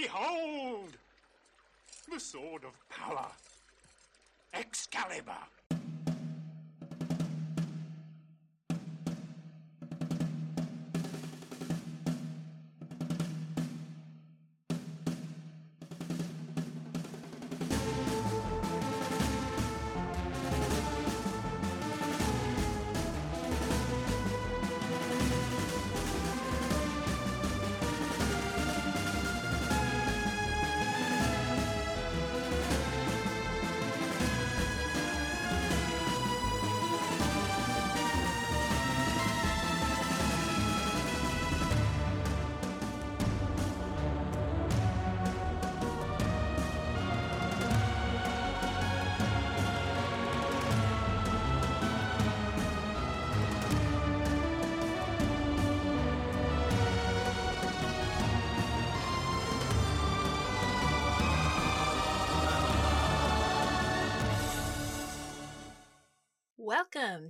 Behold! The sword of power. Excalibur.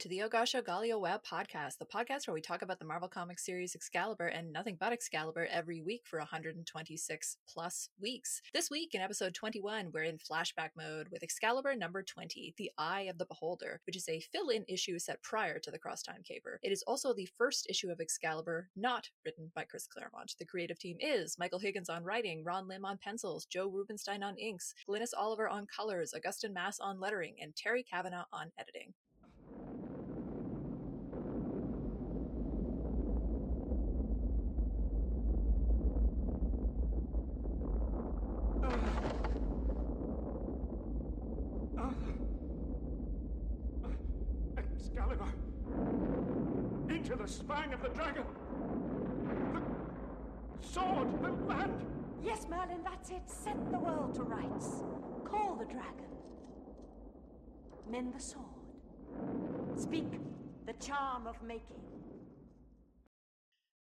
To the Ogasho Galio Web Podcast, the podcast where we talk about the Marvel Comics series Excalibur and nothing but Excalibur every week for 126 plus weeks. This week, in episode 21, we're in flashback mode with Excalibur number 20, The Eye of the Beholder, which is a fill in issue set prior to the Cross Time Caper. It is also the first issue of Excalibur not written by Chris Claremont. The creative team is Michael Higgins on writing, Ron Lim on pencils, Joe Rubinstein on inks, Glynis Oliver on colors, Augustin Mas on lettering, and Terry Kavanagh on editing. Excalibur! Into the spine of the dragon! The sword! The land! Yes, Merlin, that's it. Set the world to rights. Call the dragon. Mend the sword. Speak the charm of making.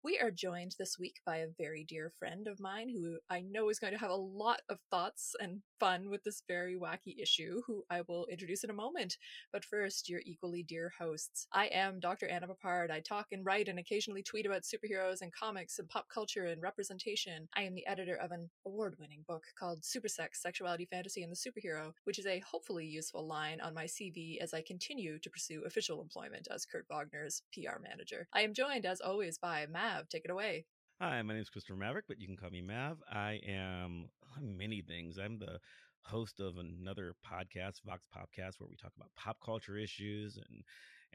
We are joined this week by a very dear friend of mine who I know is going to have a lot of thoughts and fun with this very wacky issue, who I will introduce in a moment. But first, your equally dear hosts. I am Dr. Anna Peppard. I talk and write and occasionally tweet about superheroes and comics and pop culture and representation. I am the editor of an award winning book called Supersex Sexuality, Fantasy, and the Superhero, which is a hopefully useful line on my CV as I continue to pursue official employment as Kurt Wagner's PR manager. I am joined, as always, by Mav. Take it away. Hi, my name is Christopher Maverick, but you can call me Mav. I am many things. I'm the host of another podcast, Vox Popcast, where we talk about pop culture issues and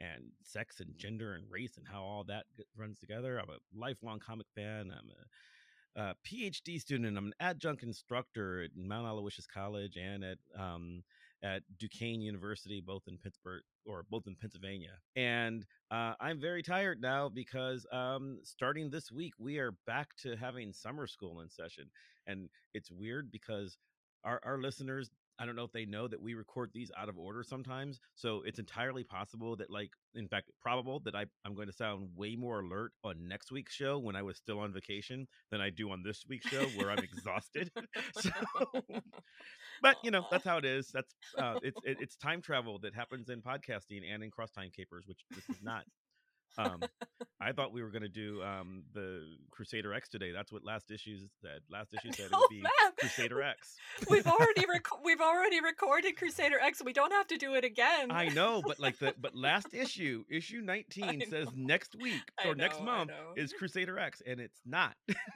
and sex and gender and race and how all that runs together. I'm a lifelong comic fan. I'm a, uh PhD student. I'm an adjunct instructor at Mount Aloysius College and at um, at Duquesne University, both in Pittsburgh or both in Pennsylvania. And uh, I'm very tired now because um, starting this week, we are back to having summer school in session. And it's weird because our, our listeners, I don't know if they know that we record these out of order sometimes. So it's entirely possible that, like, in fact, probable that I, I'm going to sound way more alert on next week's show when I was still on vacation than I do on this week's show where I'm exhausted. so, but you know, that's how it is. That's uh, it's it, it's time travel that happens in podcasting and in cross time capers, which this is not. Um, I thought we were going to do um, the Crusader X today. That's what last issue said. Last issue said it would be Mav. Crusader X. We've already rec- we've already recorded Crusader X. We don't have to do it again. I know, but like the but last issue, issue nineteen says next week I or next know, I month is Crusader X, and it's not.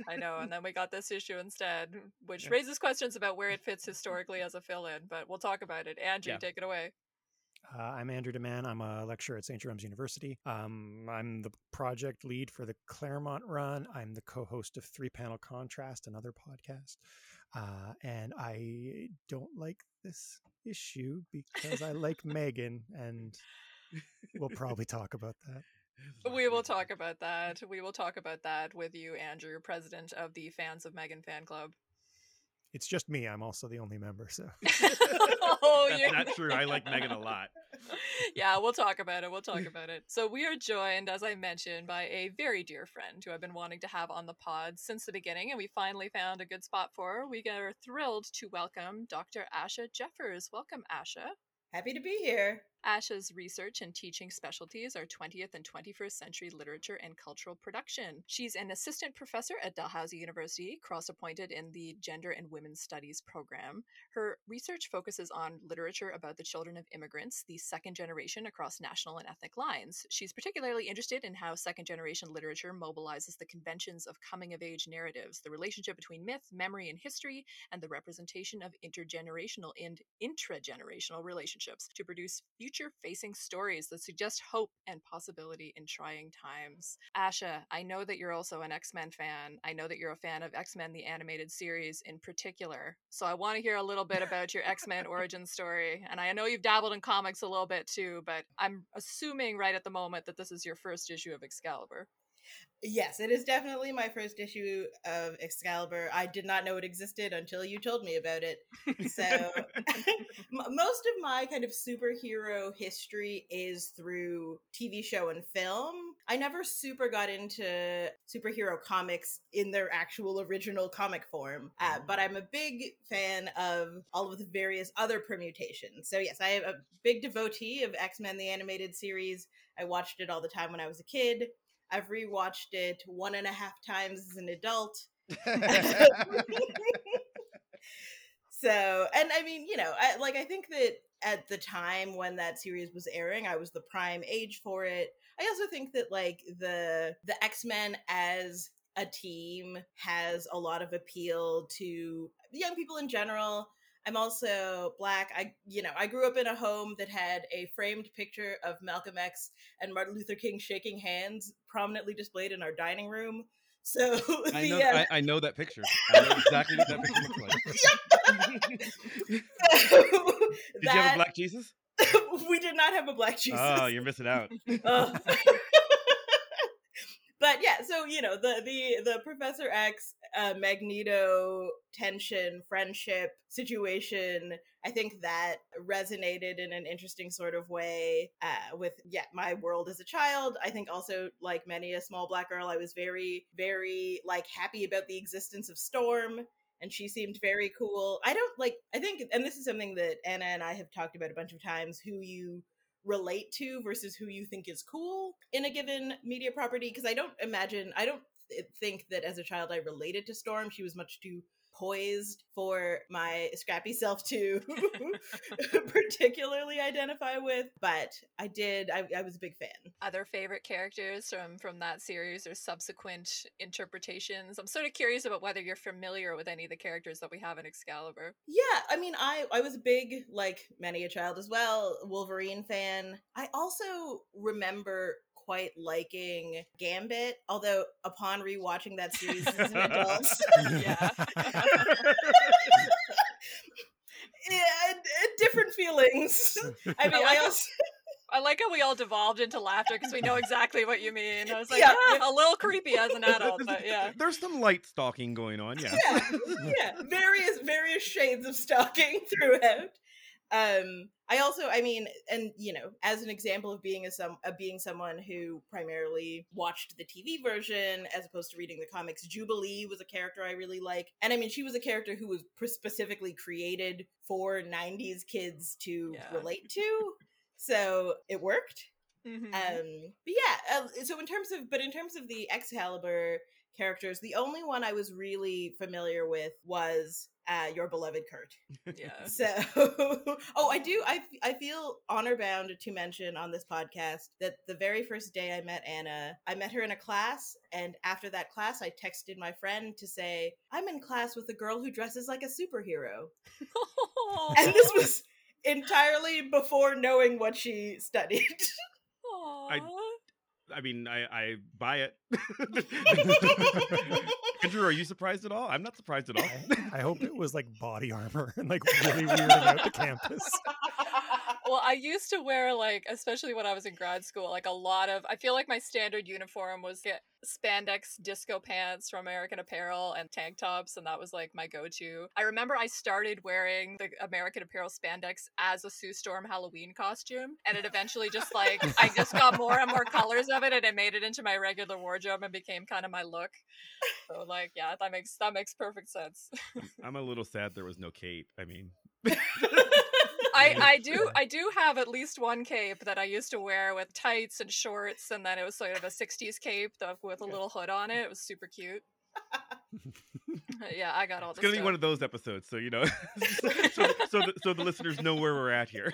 I know, and then we got this issue instead, which Yeah. raises questions about where it fits historically as a fill-in. But we'll talk about it. Andrew, Yeah. take it away. Uh, I'm Andrew Deman. I'm a lecturer at St. Jerome's University. Um, I'm the project lead for the Claremont Run. I'm the co host of Three Panel Contrast, another podcast. Uh, and I don't like this issue because I like Meggan, and we'll probably talk about that. We will talk about that. We will talk about that with you, Andrew, president of the Fans of Meggan fan club. It's just me. I'm also the only member. So oh, That's you're not true. I like Meggan a lot. yeah, we'll talk about it. We'll talk about it. So, we are joined, as I mentioned, by a very dear friend who I've been wanting to have on the pod since the beginning, and we finally found a good spot for her. We are thrilled to welcome Dr. Asha Jeffers. Welcome, Asha. Happy to be here. Asha's research and teaching specialties are 20th and 21st century literature and cultural production. She's an assistant professor at Dalhousie University, cross appointed in the Gender and Women's Studies program. Her research focuses on literature about the children of immigrants, the second generation across national and ethnic lines. She's particularly interested in how second generation literature mobilizes the conventions of coming of age narratives, the relationship between myth, memory, and history, and the representation of intergenerational and intragenerational relationships to produce future facing stories that suggest hope and possibility in trying times. Asha, I know that you're also an X Men fan. I know that you're a fan of X Men, the animated series in particular. So I want to hear a little bit about your X Men origin story. And I know you've dabbled in comics a little bit too, but I'm assuming right at the moment that this is your first issue of Excalibur. Yes, it is definitely my first issue of Excalibur. I did not know it existed until you told me about it. So, most of my kind of superhero history is through TV show and film. I never super got into superhero comics in their actual original comic form, uh, but I'm a big fan of all of the various other permutations. So, yes, I am a big devotee of X Men the Animated Series. I watched it all the time when I was a kid. I've rewatched it one and a half times as an adult. so, and I mean, you know, I, like I think that at the time when that series was airing, I was the prime age for it. I also think that like the the X Men as a team has a lot of appeal to young people in general. I'm also black. I, you know, I grew up in a home that had a framed picture of Malcolm X and Martin Luther King shaking hands prominently displayed in our dining room. So I know. I, I know that picture. I know exactly what that picture looks like. So Did you have a black Jesus? we did not have a black oh, Jesus. Oh, you're missing out. Ugh. Uh, so you know the the the Professor X uh, Magneto tension friendship situation. I think that resonated in an interesting sort of way uh, with yeah my world as a child. I think also like many a small black girl, I was very very like happy about the existence of Storm. And she seemed very cool. I don't like, I think, and this is something that Anna and I have talked about a bunch of times who you relate to versus who you think is cool in a given media property because i don't imagine i don't think that as a child i related to storm she was much too poised for my scrappy self to particularly identify with but i did I, I was a big fan Other favorite characters from from that series or subsequent interpretations? I'm sort of curious about whether you're familiar with any of the characters that we have in Excalibur. Yeah, I mean, I I was a big like many a child as well Wolverine fan. I also remember quite liking Gambit, although upon rewatching that series as an adult, Yeah. yeah, and- and different feelings. I mean, I also I like how we all devolved into laughter because we know exactly what you mean. I was like, Yeah. yeah, a little creepy as an adult, but yeah. There's some light stalking going on, yeah. yeah, yeah, various various shades of stalking throughout. Um, I also, I mean, and you know, as an example of being a some of being someone who primarily watched the TV version as opposed to reading the comics, Jubilee was a character I really like, and I mean, she was a character who was specifically created for '90s kids to Yeah. relate to, so it worked. Mhm. Um, but yeah, uh, so in terms of, but in terms of the Excalibur characters, the only one I was really familiar with was uh, your beloved Kurt. yeah. So, oh, I do. I I feel honor bound to mention on this podcast that the very first day I met Anna, I met her in a class, and after that class, I texted my friend to say I'm in class with a girl who dresses like a superhero, and this was entirely before knowing what she studied. I- I mean, I, I buy it. Andrew, are you surprised at all? I'm not surprised at all. I, hope it was like body armor and like really weird out the campus. Well, I used to wear like, especially when I was in grad school, like a lot of. I feel like my standard uniform was get spandex disco pants from American Apparel and tank tops, and that was like my go-to. I remember I started wearing the American Apparel spandex as a Sue Storm Halloween costume, and it eventually just like I just got more and more colors of it, and it made it into my regular wardrobe and became kind of my look. So like, yeah, that makes that makes perfect sense. I'm a little sad there was no Kate. I mean, I, I do I do have at least one cape that I used to wear with tights and shorts, and then it was sort of a '60s cape with a little hood on it. It was super cute. yeah, I got all. It's gonna stuff. be one of those episodes, so you know, so so the, so the listeners know where we're at here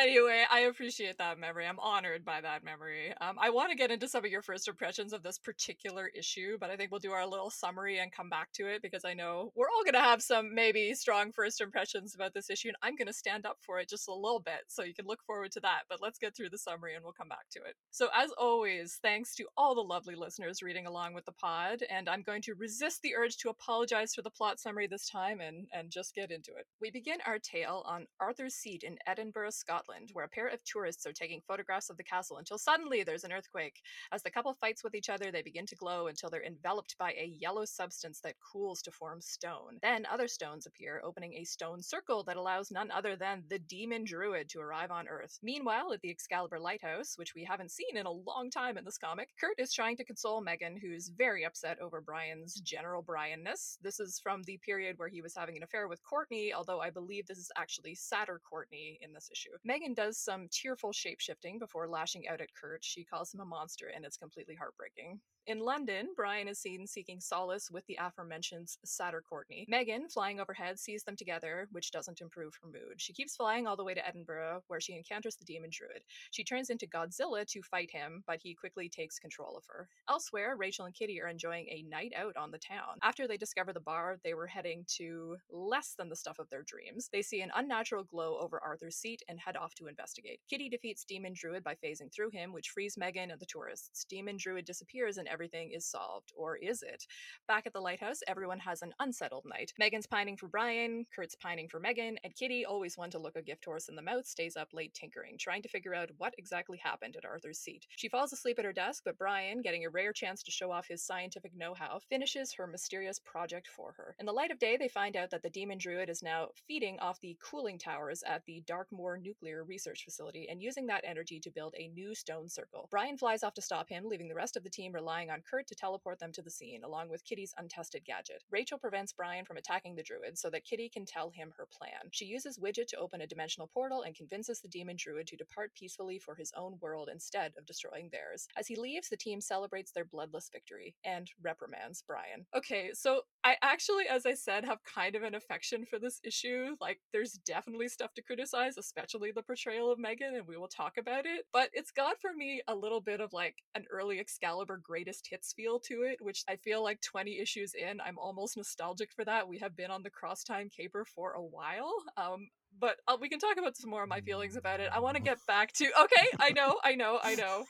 anyway, I appreciate that memory. I'm honored by that memory. Um, I want to get into some of your first impressions of this particular issue, but I think we'll do our little summary and come back to it because I know we're all going to have some maybe strong first impressions about this issue, and I'm going to stand up for it just a little bit, so you can look forward to that. But let's get through the summary and we'll come back to it. So, as always, thanks to all the lovely listeners reading along with the pod, and I'm going to resist the urge to apologize for the plot summary this time and and just get into it. We begin our tale on Arthur's Seat in Edinburgh, Scotland Scotland, where a pair of tourists are taking photographs of the castle until suddenly there's an earthquake. As the couple fights with each other, they begin to glow until they're enveloped by a yellow substance that cools to form stone. Then other stones appear, opening a stone circle that allows none other than the demon druid to arrive on Earth. Meanwhile, at the Excalibur Lighthouse, which we haven't seen in a long time in this comic, Kurt is trying to console Meggan, who's very upset over Brian's general Brianness. This is from the period where he was having an affair with Courtney, although I believe this is actually Satyr Courtney in this issue. Meggan does some tearful shapeshifting before lashing out at Kurt. She calls him a monster, and it's completely heartbreaking. In London, Brian is seen seeking solace with the aforementioned Satyr Courtney. Meggan, flying overhead, sees them together, which doesn't improve her mood. She keeps flying all the way to Edinburgh, where she encounters the demon druid. She turns into Godzilla to fight him, but he quickly takes control of her. Elsewhere, Rachel and Kitty are enjoying a night out on the town. After they discover the bar, they were heading to less than the stuff of their dreams. They see an unnatural glow over Arthur's seat and head off to investigate. Kitty defeats Demon Druid by phasing through him, which frees Meggan and the tourists. Demon Druid disappears and everything is solved. Or is it? Back at the lighthouse, everyone has an unsettled night. Meggan's pining for Brian, Kurt's pining for Meggan, and Kitty, always one to look a gift horse in the mouth, stays up late tinkering, trying to figure out what exactly happened at Arthur's seat. She falls asleep at her desk, but Brian, getting a rare chance to show off his scientific know how, finishes her mysterious project for her. In the light of day, they find out that the demon druid is now feeding off the cooling towers at the Darkmoor Nuclear Research Facility and using that energy to build a new stone circle. Brian flies off to stop him, leaving the rest of the team relying on Kurt to teleport them to the scene, along with Kitty's untested gadget. Rachel prevents Brian from attacking the druid so that Kitty can tell him her plan. She uses Widget to open a dimensional portal and convinces the demon druid to depart peacefully for his own world instead of destroying theirs. As he leaves, the team celebrates their bloodless victory and reprimands Brian. Okay, so I actually, as I said, have kind of an affection for this issue. Like, there's definitely stuff to criticize, especially the portrayal of Meggan, and we will talk about it. But it's got for me a little bit of like an early Excalibur greatest hits feel to it, which I feel like 20 issues in, I'm almost nostalgic for that. We have been on the cross time caper for a while. Um, but uh, we can talk about some more of my feelings about it. I want to get back to okay, I know, I know, I know.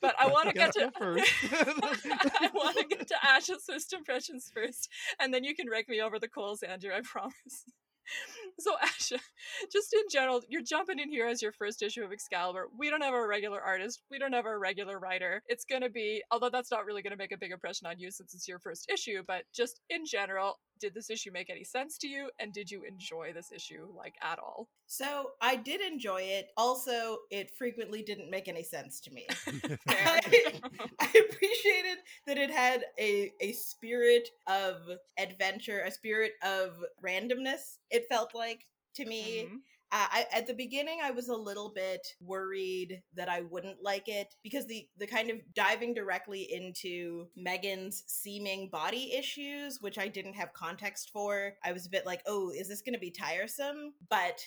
But I want to get to first. I want to get to Ash's first impressions first, and then you can rake me over the coals, Andrew. I promise. so Asha, just in general, you're jumping in here as your first issue of Excalibur. We don't have a regular artist. We don't have a regular writer. It's gonna be, although that's not really gonna make a big impression on you since it's your first issue, but just in general, did this issue make any sense to you and did you enjoy this issue like at all so i did enjoy it also it frequently didn't make any sense to me I, I, appreciated that it had a, a spirit of adventure a spirit of randomness it felt like to me mm-hmm. I, at the beginning, I was a little bit worried that I wouldn't like it because the the kind of diving directly into Meggan's seeming body issues, which I didn't have context for, I was a bit like, oh, is this going to be tiresome? But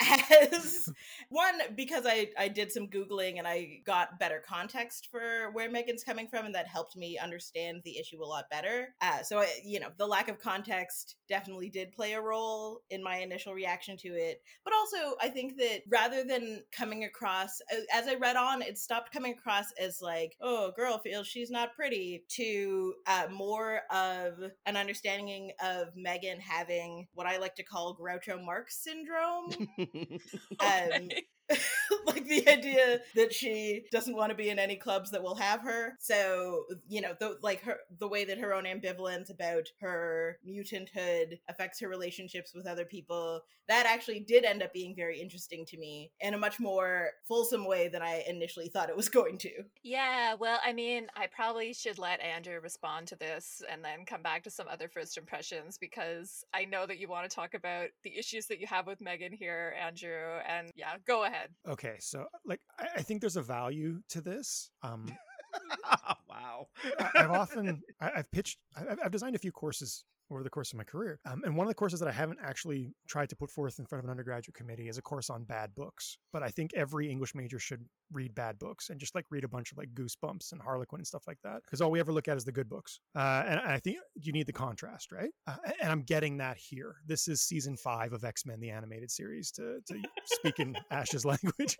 as one, because I I did some googling and I got better context for where Meggan's coming from, and that helped me understand the issue a lot better. Uh, so I, you know, the lack of context definitely did play a role in my initial reaction to it but also, I think that rather than coming across, as I read on, it stopped coming across as like, oh, girl feels she's not pretty, to uh, more of an understanding of Meggan having what I like to call Groucho Marx syndrome. okay. um, like the idea that she doesn't want to be in any clubs that will have her. So, you know, the like her the way that her own ambivalence about her mutanthood affects her relationships with other people, that actually did end up being very interesting to me in a much more fulsome way than I initially thought it was going to. Yeah, well, I mean, I probably should let Andrew respond to this and then come back to some other first impressions because I know that you want to talk about the issues that you have with Meggan here, Andrew. And yeah, go ahead. Okay, so like I, I think there's a value to this. Um, wow. I, I've often I, I've pitched I've, I've designed a few courses over the course of my career. Um, and one of the courses that I haven't actually tried to put forth in front of an undergraduate committee is a course on bad books. But I think every English major should read bad books and just like read a bunch of like Goosebumps and Harlequin and stuff like that. Because all we ever look at is the good books. Uh, and I think you need the contrast, right? Uh, and I'm getting that here. This is season five of X Men, the animated series, to, to speak in Ash's language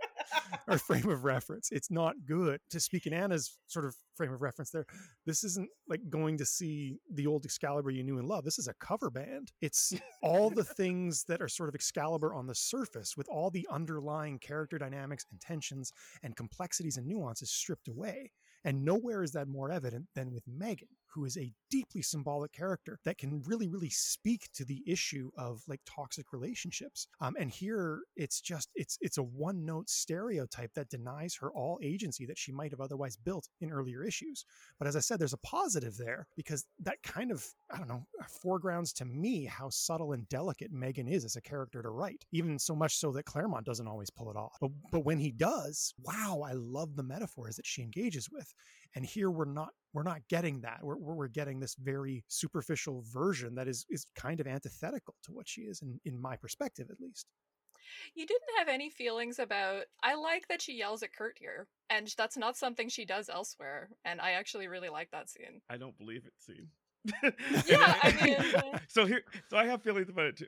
or frame of reference. It's not good to speak in Anna's sort of frame of reference there. This isn't like going to see the old Excalibur you knew and loved. This is a cover band. It's all the things that are sort of Excalibur on the surface with all the underlying character dynamics and tensions and complexities and nuances stripped away. And nowhere is that more evident than with Meggan, who is a deeply symbolic character that can really, really speak to the issue of like toxic relationships. Um, and here it's just it's it's a one note stereotype that denies her all agency that she might have otherwise built in earlier issues. But as I said, there's a positive there because that kind of I don't know foregrounds to me how subtle and delicate Meggan is as a character to write. Even so much so that Claremont doesn't always pull it off. But but when he does, wow, I love the metaphors that she engages with and here we're not we're not getting that we're, we're getting this very superficial version that is is kind of antithetical to what she is in, in my perspective at least You didn't have any feelings about. I like that she yells at Kurt here, and that's not something she does elsewhere. And I actually really like that scene. I don't believe it, scene. Yeah, I mean- uh so here, so I have feelings about it too.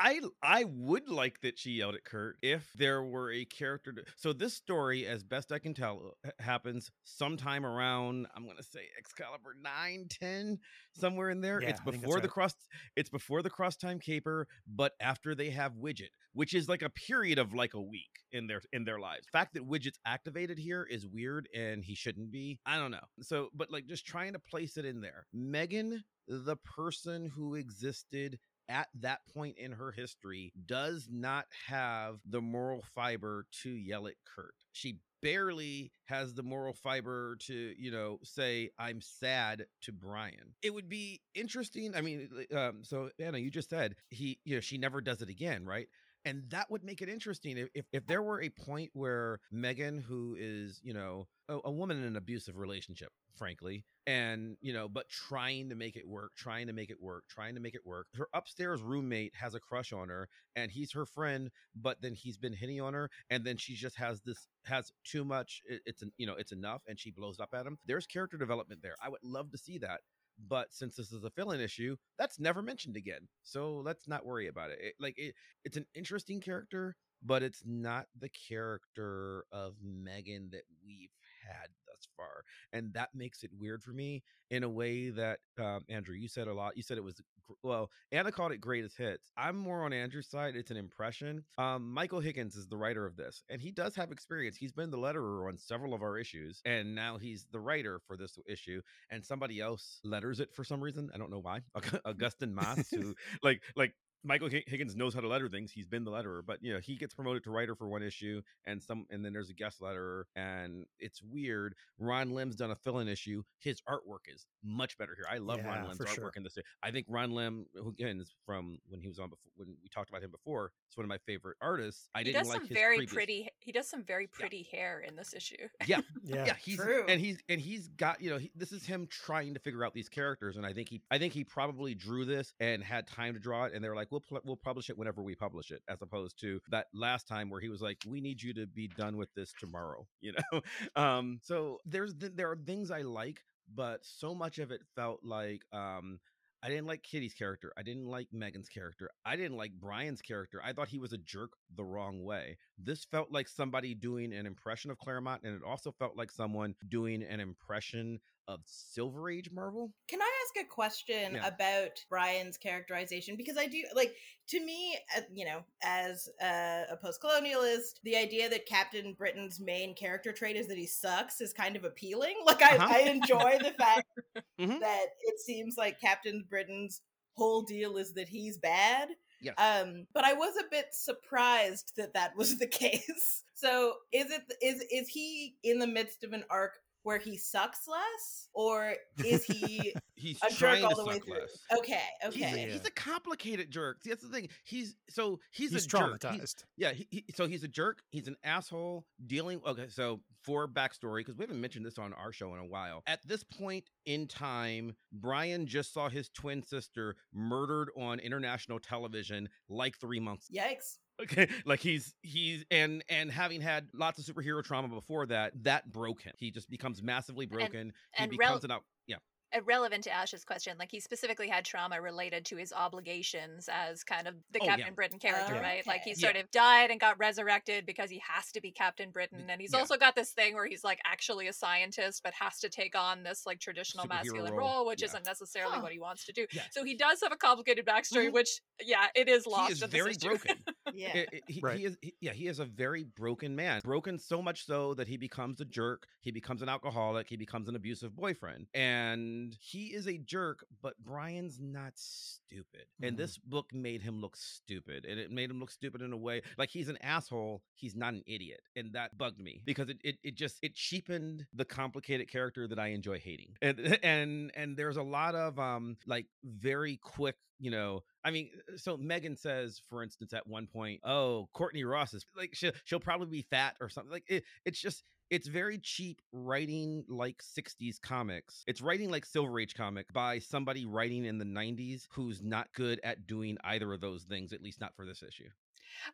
I I would like that she yelled at Kurt if there were a character. To, so this story, as best I can tell, happens sometime around I'm gonna say Excalibur 9, 10, somewhere in there. Yeah, it's before the right. cross. It's before the cross time caper, but after they have Widget, which is like a period of like a week in their in their lives. The fact that Widget's activated here is weird, and he shouldn't be. I don't know. So, but like just trying to place it in there. Meggan, the person who existed at that point in her history does not have the moral fiber to yell at Kurt. She barely has the moral fiber to, you know, say I'm sad to Brian. It would be interesting. I mean, um, so Anna, you just said he, you know, she never does it again, right? And that would make it interesting if, if, there were a point where Meggan, who is, you know, a, a woman in an abusive relationship, frankly, and you know but trying to make it work trying to make it work trying to make it work. Her upstairs roommate has a crush on her and he's her friend but then he's been hitting on her and then she just has this has too much it- it's an you know it's enough and she blows up at him. There's character development there. I would love to see that but since this is a fill-in issue that's never mentioned again so let's not worry about it, It- like it, it's an interesting character but it's not the character of meggan that we've had thus far and that makes it weird for me in a way that um, Andrew, you said a lot. You said it was well. Anna called it greatest hits. I'm more on Andrew's side. It's an impression. Um, Michael Higgins is the writer of this, and he does have experience. He's been the letterer on several of our issues, and now he's the writer for this issue. And somebody else letters it for some reason. I don't know why. Augustin Moss, who like like Michael Higgins knows how to letter things. He's been the letterer, but you know he gets promoted to writer for one issue, and some, and then there's a guest letterer, and it's weird. Ron Lim's done a fill-in issue. His artwork is much better here. I love Ron Lim's for artwork sure. in this. I think Ron Lim, who again is from when he was on before, when we talked about him before, is one of my favorite artists. I he didn't does like some his very previous- pretty. He does some very pretty hair in this issue. Yeah, yeah, yeah, he's True. and he's and he's got you know he, this is him trying to figure out these characters, and I think he I think he probably drew this and had time to draw it, and they're like, we'll pl- we'll publish it whenever we publish it, as opposed to that last time where he was like, we need you to be done with this tomorrow, you know. um, so there's th- there are things I like, but so much of it felt like um. I didn't like Kitty's character. I didn't like Meggan's character. I didn't like Brian's character. I thought he was a jerk the wrong way. this felt like somebody doing an impression of Claremont, and it also felt like someone doing an impression of Silver Age Marvel. Can I ask a question Yeah. about Brian's characterization? Because I do like to me, uh, you know, as a, a post-colonialist, the idea that Captain Britain's main character trait is that he sucks is kind of appealing. Like I, Uh-huh. I enjoy the fact Mhm. that it seems like Captain Britain's whole deal is that he's bad. Yes. Um, but I was a bit surprised that that was the case. So is it is is he in the midst of an arc where he sucks less, or is he He's a jerk all to the way suck through? less. Okay, He's, okay. a, he's a complicated jerk. See, that's the thing. He's so he's, He's a jerk. traumatized. He's- yeah, he, he, so he's a jerk. He's an asshole dealing. Okay, so for backstory, because we haven't mentioned this on our show in a while. At this point in time, Brian just saw his twin sister murdered on international television like three months. Yikes. Okay, like he's he's and and having had lots of superhero trauma before that, that broke him. He just becomes massively broken. he and rel- becomes an out. Yeah, Irrelevant to Ash's question, like he specifically had trauma related to his obligations as kind of the Oh, yeah. Captain Britain character, Oh, right? Like he okay. sort of died and got resurrected because he has to be Captain Britain, and he's Yeah. also got this thing where he's like actually a scientist but has to take on this like traditional Superhero masculine role, role, which yeah. isn't necessarily Huh. what he wants to do. Yes. So he does have a complicated backstory, Mhm. which yeah, it is lost. he is very broken. Yeah. It- it- he, Right. he is he- yeah he is a very broken man broken so much so that he becomes a jerk he becomes an alcoholic he becomes an abusive boyfriend and he is a jerk but brian's not stupid and Mhm. this book made him look stupid and it made him look stupid in a way like he's an asshole he's not an idiot and that bugged me because it, it, it just it cheapened the complicated character that i enjoy hating and and and there's a lot of um like very quick you know I mean, so Meggan says, for instance, at one point, "Oh, Courtney Ross is like she'll she'll probably be fat or something." Like it, it's just it's very cheap writing like 60s comics. It's writing like Silver Age comic by somebody writing in the 90s who's not good at doing either of those things, at least not for this issue.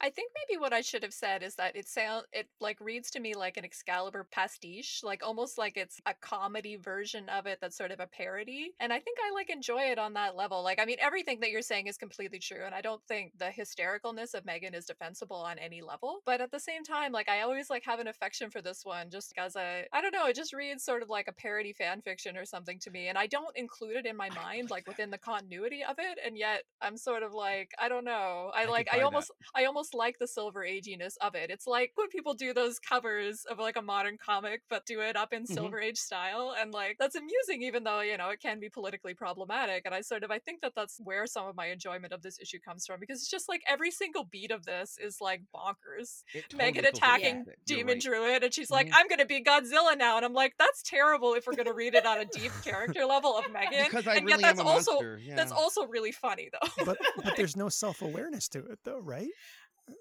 I think maybe what I should have said is that it sound it like reads to me like an Excalibur pastiche, like almost like it's a comedy version of it that's sort of a parody. And I think I like enjoy it on that level. Like I mean everything that you're saying is completely true and I don't think the hystericalness of Meggan is defensible on any level. But at the same time, like I always like have an affection for this one just as a I don't know, it just reads sort of like a parody fan fiction or something to me and I don't include it in my mind like within the continuity of it and yet I'm sort of like I don't know. I, could like I that. almost I almost like the silver aginess of it. It's like when people do those covers of like a modern comic, but do it up in Mhm. silver age style, and like that's amusing, even though you know it can be politically problematic. And I sort of I think that that's where some of my enjoyment of this issue comes from because it's just like every single beat of this is like bonkers. It Meggan totally feels like attacking that. You're Demon right. Druid, and she's like, Mhm. "I'm gonna be Godzilla now," and I'm like, "That's terrible if we're gonna read it on a deep character level of Meggan." because I and really yet that's am a also monster. Yeah. that's also really funny though. but but there's no self-awareness to it though right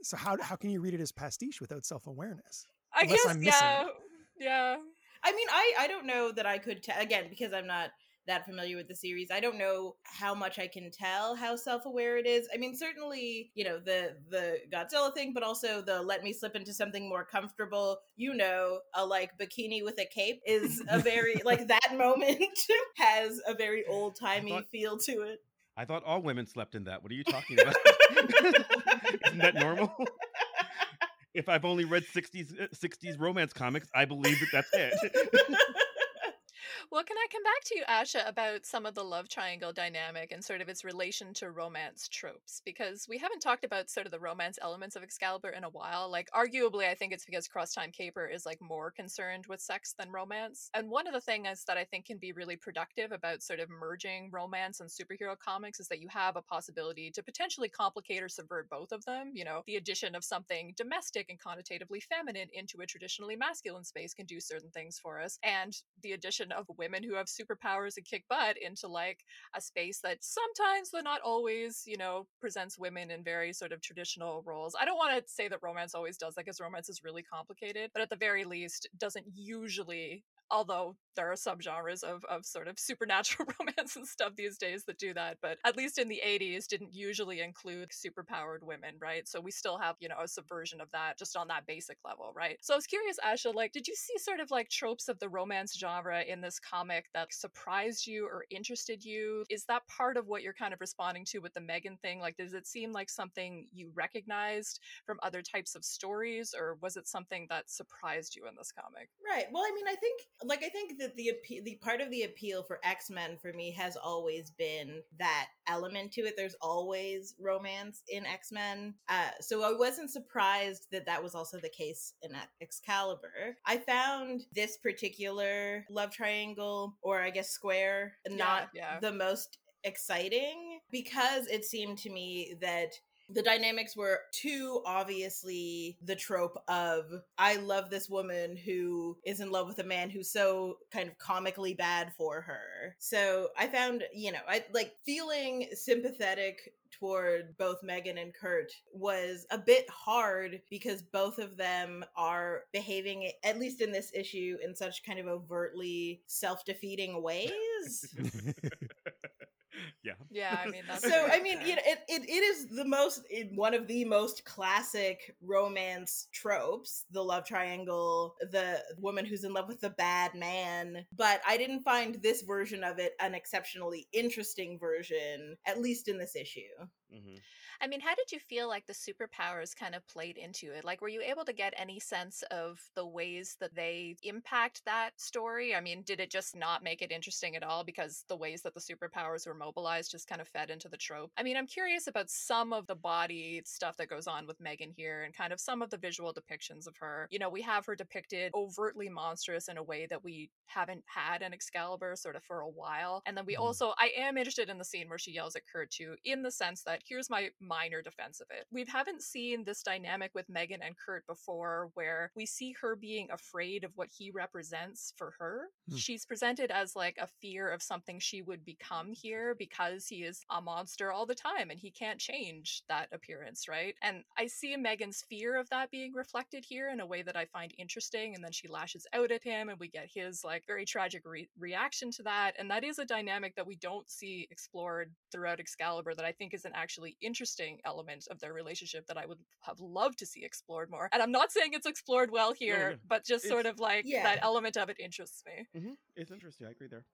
so how, how can you read it as pastiche without self-awareness I Unless guess I'm missing yeah, it. yeah. I mean, I I don't know that I could tell again because I'm not that familiar with the series. I don't know how much I can tell how self-aware it is. I mean, certainly, you know, the the Godzilla thing, but also the let me slip into something more comfortable, you know, a like bikini with a cape is a very like that moment has a very old-timey thought- feel to it. I thought all women slept in that. What are you talking about? Isn't that normal? if I've only read 60s uh, 60s romance comics, I believe that that's it. Well, can I come back to you, Asha, about some of the love triangle dynamic and sort of its relation to romance tropes? Because we haven't talked about sort of the romance elements of Excalibur in a while. Like, arguably, I think it's because Cross Time Caper is like more concerned with sex than romance. And one of the things that I think can be really productive about sort of merging romance and superhero comics is that you have a possibility to potentially complicate or subvert both of them. You know, the addition of something domestic and connotatively feminine into a traditionally masculine space can do certain things for us. And the addition of women who have superpowers and kick butt into like a space that sometimes, but not always, you know, presents women in very sort of traditional roles. I don't want to say that romance always does that because romance is really complicated, but at the very least, doesn't usually although there are subgenres of of sort of supernatural romance and stuff these days that do that, but at least in the 80s didn't usually include superpowered women, right? So we still have, you know, a subversion of that just on that basic level, right? So I was curious, Asha, like, did you see sort of like tropes of the romance genre in this comic that surprised you or interested you? Is that part of what you're kind of responding to with the Megan thing? Like, does it seem like something you recognized from other types of stories, or was it something that surprised you in this comic? Right. Well, I mean, I think, like, I think that the the part of the appeal for X Men for me has always been that element to it. There's always romance in X Men, uh, so I wasn't surprised that that was also the case in Excalibur. I found this particular love triangle, or I guess square, not yeah. the most exciting because it seemed to me that the dynamics were too obviously the trope of I love this woman who is in love with a man who's so kind of comically bad for her. So I found, you know, I like feeling sympathetic toward both Meggan and Kurt was a bit hard because both of them are behaving, at least in this issue, in such kind of overtly self defeating ways. yeah. Yeah, I mean that's so I mean, you know, it, it, it is the most it, one of the most classic romance tropes, the love triangle, the woman who's in love with the bad man. But I didn't find this version of it an exceptionally interesting version, at least in this issue. Mm-hmm. I mean, how did you feel like the superpowers kind of played into it? Like, were you able to get any sense of the ways that they impact that story? I mean, did it just not make it interesting at all because the ways that the superpowers were mobilized just kind of fed into the trope? I mean, I'm curious about some of the body stuff that goes on with Meggan here and kind of some of the visual depictions of her. You know, we have her depicted overtly monstrous in a way that we haven't had in Excalibur sort of for a while. And then we Mhm. also, I am interested in the scene where she yells at Kurt too, in the sense that here's my minor defense of it. We haven't seen this dynamic with Meggan and Kurt before where we see her being afraid of what he represents for her. Hmm. She's presented as like a fear of something she would become here because he is a monster all the time and he can't change that appearance, right? And I see Meggan's fear of that being reflected here in a way that I find interesting. And then she lashes out at him and we get his like very tragic re- reaction to that. And that is a dynamic that we don't see explored throughout Excalibur that I think is an actually interesting element of their relationship that I would have loved to see explored more. And I'm not saying it's explored well here, yeah. but just sort of like Yeah. that element of it interests me. Mm-hmm. It's interesting. I agree there.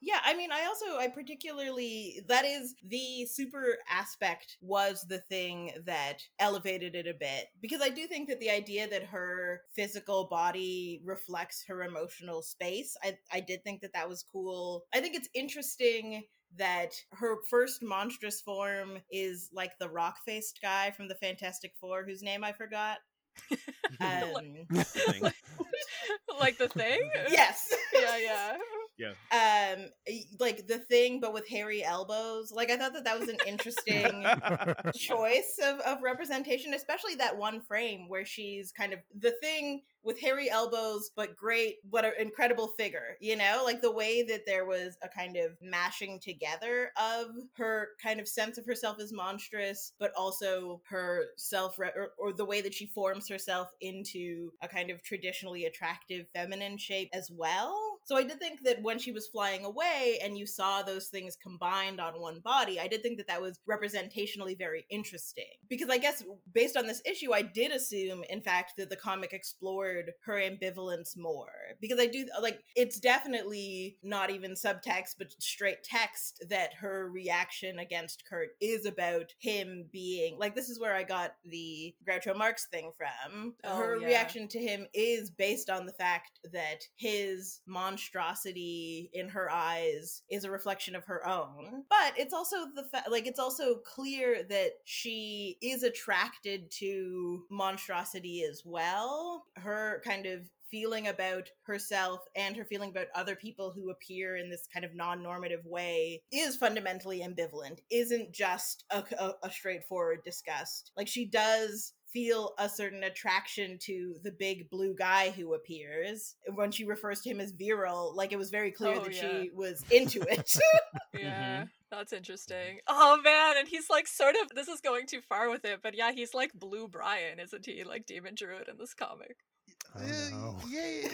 Yeah, I mean, I also, I particularly, that is the super aspect was the thing that elevated it a bit. Because I do think that the idea that her physical body reflects her emotional space, I, I did think that that was cool. I think it's interesting that her first monstrous form is like the rock faced guy from the Fantastic Four, whose name I forgot. Um, Thing. like the thing? yes. Yeah, yeah. Um like the thing but with hairy elbows. Like i thought that that was an interesting choice of, of representation especially that one frame where she's kind of the thing with hairy elbows but great what an incredible figure you know? Like the way that there was a kind of mashing together of her kind of sense of herself as monstrous but also her self or, or the way that she forms herself into a kind of traditionally attractive feminine shape as well so I did think that when she was flying away and you saw those things combined on one body, I did think that that was representationally very interesting. Because I guess based on this issue, I did assume, in fact, that the comic explored her ambivalence more. Because I do, like, it's definitely not even subtext, but straight text that her reaction against Kurt is about him being, like, this is where I got the Groucho Marx thing from. Oh, her yeah. reaction to him is based on the fact that his monstrosity in her eyes is a reflection of her own. But it's also the fact like it's also clear that she is attracted to monstrosity as well. Her kind of feeling about herself and her feeling about other people who appear in this kind of non-normative way is fundamentally ambivalent isn't just a, a, a straightforward disgust. Like she does feel a certain attraction to the big blue guy who appears when she refers to him as virile like it was very clear Oh, that yeah. she was into it Yeah, that's interesting. Oh man, and he's like sort of this is going too far with it, but yeah, he's like Blue Brian, isn't he? Like Demon Druid in this comic. Oh, no. yeah.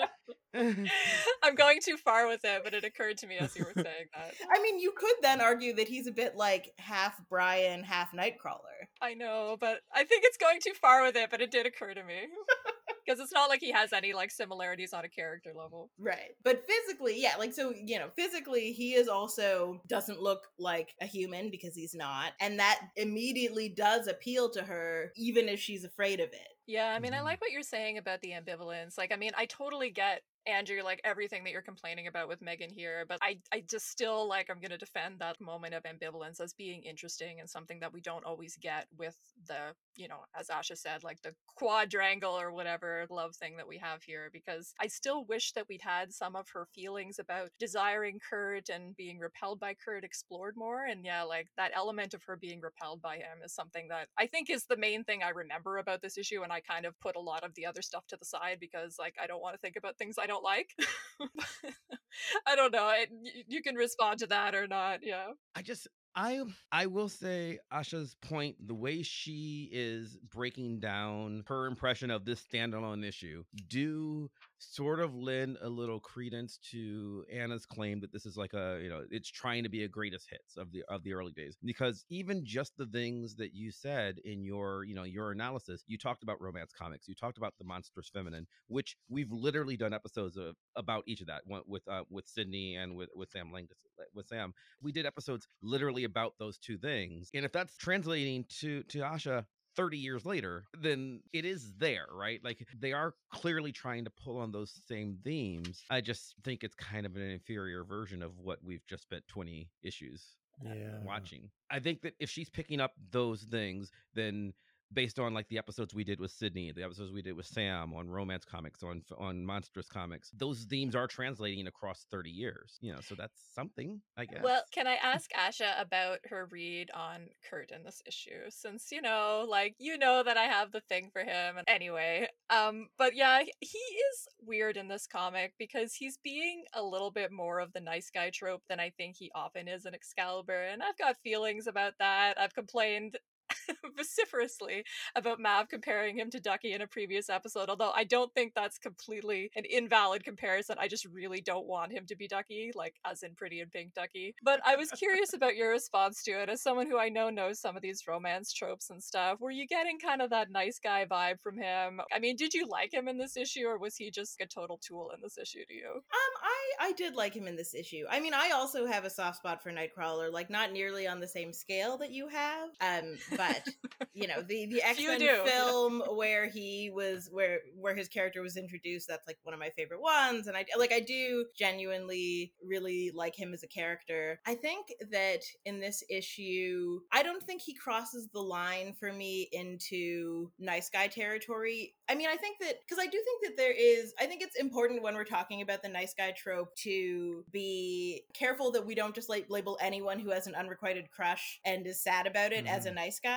uh, I'm going too far with it, but it occurred to me as you were saying that. I mean, you could then argue that he's a bit like half Brian, half Nightcrawler. I know, but I think it's going too far with it, but it did occur to me. Because it's not like he has any like similarities on a character level. Right. But physically, yeah, like so, you know, physically he is also doesn't look like a human because he's not. And that immediately does appeal to her even if she's afraid of it. Yeah, I mean, I Mhm. like what you're saying about the ambivalence. Like, I mean, I totally get Andrew, like everything that you're complaining about with Meggan here, but I, I just still like I'm gonna defend that moment of ambivalence as being interesting and something that we don't always get with the, you know, as Asha said, like the quadrangle or whatever love thing that we have here. Because I still wish that we'd had some of her feelings about desiring Kurt and being repelled by Kurt explored more. And yeah, like that element of her being repelled by him is something that I think is the main thing I remember about this issue. And I kind of put a lot of the other stuff to the side because like I don't want to think about things I don't like. I don't know. It, you can respond to that or not. Yeah. I just I I will say Asha's point, the way she is breaking down her impression of this standalone issue, do sort of lend a little credence to Anna's claim that this is like a you know it's trying to be a greatest hits of the of the early days. Because even just the things that you said in your you know your analysis you talked about romance comics you talked about the monstrous feminine which we've literally done episodes of about each of that with uh, with Sydney and with with Sam Langsdale with Sam. We did episodes literally about those two things. And if that's translating to to Asha 30 years later, then it is there, right? Like they are clearly trying to pull on those same themes. I just think it's kind of an inferior version of what we've just spent 20 issues uh, Yeah. watching. I think that if she's picking up those things, then based on like the episodes we did with Sydney, the episodes we did with Sam on romance comics, on on monstrous comics, those themes are translating across 30 years. You know, so that's something, I guess. Well, can I ask Asha about her read on Kurt in this issue? Since you know, like you know that I have the thing for him. And anyway, um, but yeah, he- he is weird in this comic because he's being a little bit more of the nice guy trope than I think he often is in Excalibur, and I've got feelings about that. I've complained vociferously about Mav comparing him to Ducky in a previous episode, although I don't think that's completely an invalid comparison. I just really don't want him to be Ducky, like as in Pretty in Pink Ducky. But I was curious about your response to it as someone who I know knows some of these romance tropes and stuff. Were you getting kind of that nice guy vibe from him? I mean, did you like him in this issue or was he just a total tool in this issue to you? Um, I I did like him in this issue. I mean, I also have a soft spot for Nightcrawler, like not nearly on the same scale that you have. Um, but you know, the the X Men film where he was where where his character was introduced. That's like one of my favorite ones, and I like I do genuinely really like him as a character. I think that in this issue, I don't think he crosses the line for me into nice guy territory. I mean, I think that because I do think that there is, I think it's important when we're talking about the nice guy trope to be careful that we don't just like label anyone who has an unrequited crush and is sad about it as a mm-hmm. nice guy.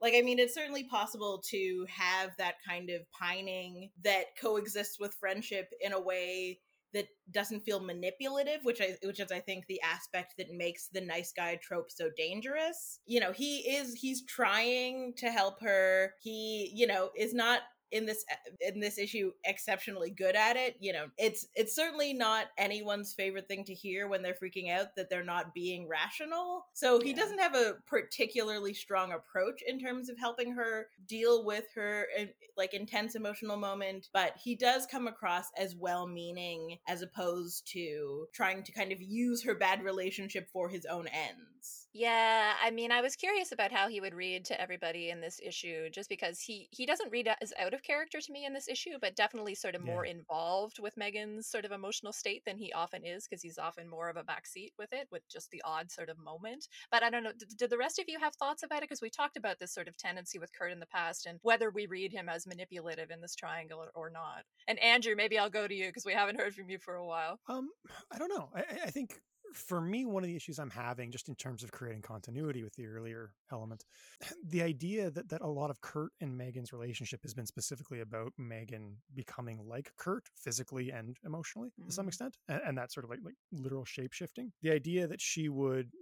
Like, I mean, it's certainly possible to have that kind of pining that coexists with friendship in a way that doesn't feel manipulative, which I which is I think the aspect that makes the nice guy trope so dangerous. You know, he is he's trying to help her. He, you know, is not in this in this issue exceptionally good at it you know it's it's certainly not anyone's favorite thing to hear when they're freaking out that they're not being rational so he Yeah. doesn't have a particularly strong approach in terms of helping her deal with her uh, like intense emotional moment but he does come across as well meaning as opposed to trying to kind of use her bad relationship for his own ends Yeah, I mean, I was curious about how he would read to everybody in this issue, just because he he doesn't read as out of character to me in this issue, but definitely sort of more involved with Meggan's sort of emotional state than he often is, because he's often more of a backseat with it, with just the odd sort of moment. But I don't know, did, did the rest of you have thoughts about it? Because we talked about this sort of tendency with Kurt in the past, and whether we read him as manipulative in this triangle or, or not. And Andrew, maybe I'll go to you because we haven't heard from you for a while. Um, I don't know. I- I think for me, one of the issues I'm having, just in terms of creating continuity with the earlier element, the idea that that a lot of Kurt and Meggan's relationship has been specifically about Meggan becoming like Kurt physically and emotionally to some Mhm. extent, and, and that sort of like like literal shape shifting. The idea that she would,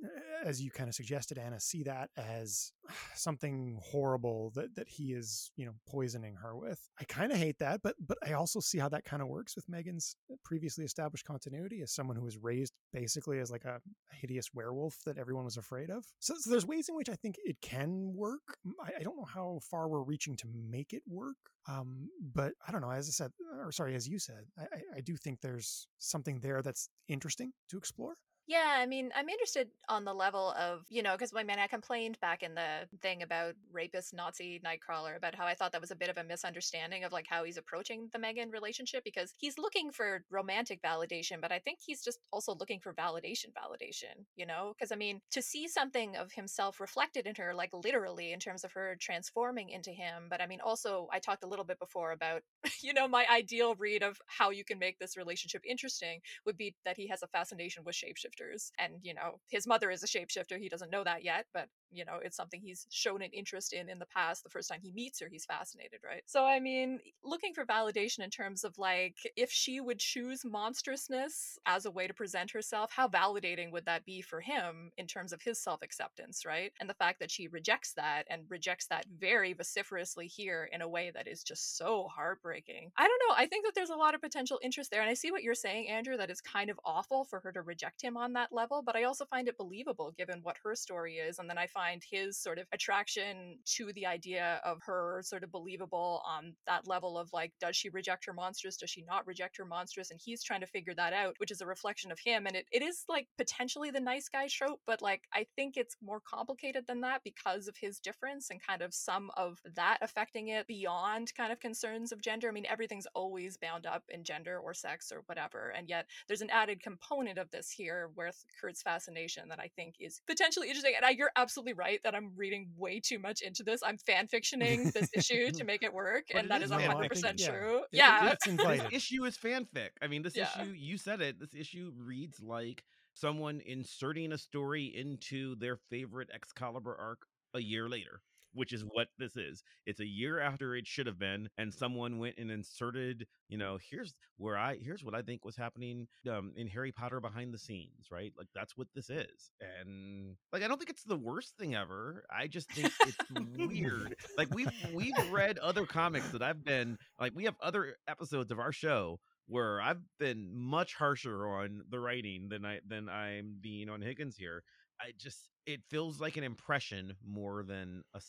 as you kind of suggested, Anna, see that as something horrible that that he is you know poisoning her with. I kind of hate that, but but I also see how that kind of works with Meggan's previously established continuity as someone who was raised basically as like a hideous werewolf that everyone was afraid of. So, so there's ways in which I think it can work. I, I don't know how far we're reaching to make it work. Um, but I don't know. As I said, or sorry, as you said, I, I do think there's something there that's interesting to explore. Yeah, I mean, I'm interested on the level of, you know, because I mean, I complained back in the thing about rapist Nazi Nightcrawler about how I thought that was a bit of a misunderstanding of like how he's approaching the Meggan relationship because he's looking for romantic validation, but I think he's just also looking for validation, validation, you know? Because I mean, to see something of himself reflected in her, like literally in terms of her transforming into him, but I mean, also, I talked a little bit before about, you know, my ideal read of how you can make this relationship interesting would be that he has a fascination with shapeshifters shapeshifters. And, you know, his mother is a shapeshifter. He doesn't know that yet, but, you know, it's something he's shown an interest in in the past. The first time he meets her, he's fascinated, right? So, I mean, looking for validation in terms of like, if she would choose monstrousness as a way to present herself, how validating would that be for him in terms of his self acceptance, right? And the fact that she rejects that and rejects that very vociferously here in a way that is just so heartbreaking. I don't know. I think that there's a lot of potential interest there. And I see what you're saying, Andrew, that it's kind of awful for her to reject him on on that level, but I also find it believable given what her story is. And then I find his sort of attraction to the idea of her sort of believable on that level of like, does she reject her monstrous? Does she not reject her monstrous? And he's trying to figure that out, which is a reflection of him. And it, it is like potentially the nice guy trope, but like I think it's more complicated than that because of his difference and kind of some of that affecting it beyond kind of concerns of gender. I mean, everything's always bound up in gender or sex or whatever. And yet there's an added component of this here with Kurt's fascination that I think is potentially interesting. And I, you're absolutely right that I'm reading way too much into this. I'm fan fictioning this issue to make it work, and it that is is fan 100 fiction. percent Yeah. true. It- Yeah, this issue is fanfic. I mean, this Yeah. issue, you said it. This issue reads like someone inserting a story into their favorite Excalibur arc a year later, which is what this is. It's a year after it should have been, and someone went and inserted, you know, here's where I, here's what I think was happening um, in Harry Potter behind the scenes, right? Like that's what this is, and like I don't think it's the worst thing ever. I just think it's weird. Like we've we've read other comics that I've been like we have other episodes of our show where I've been much harsher on the writing than I than I'm being on Higgins here. I just it feels like an impression more than a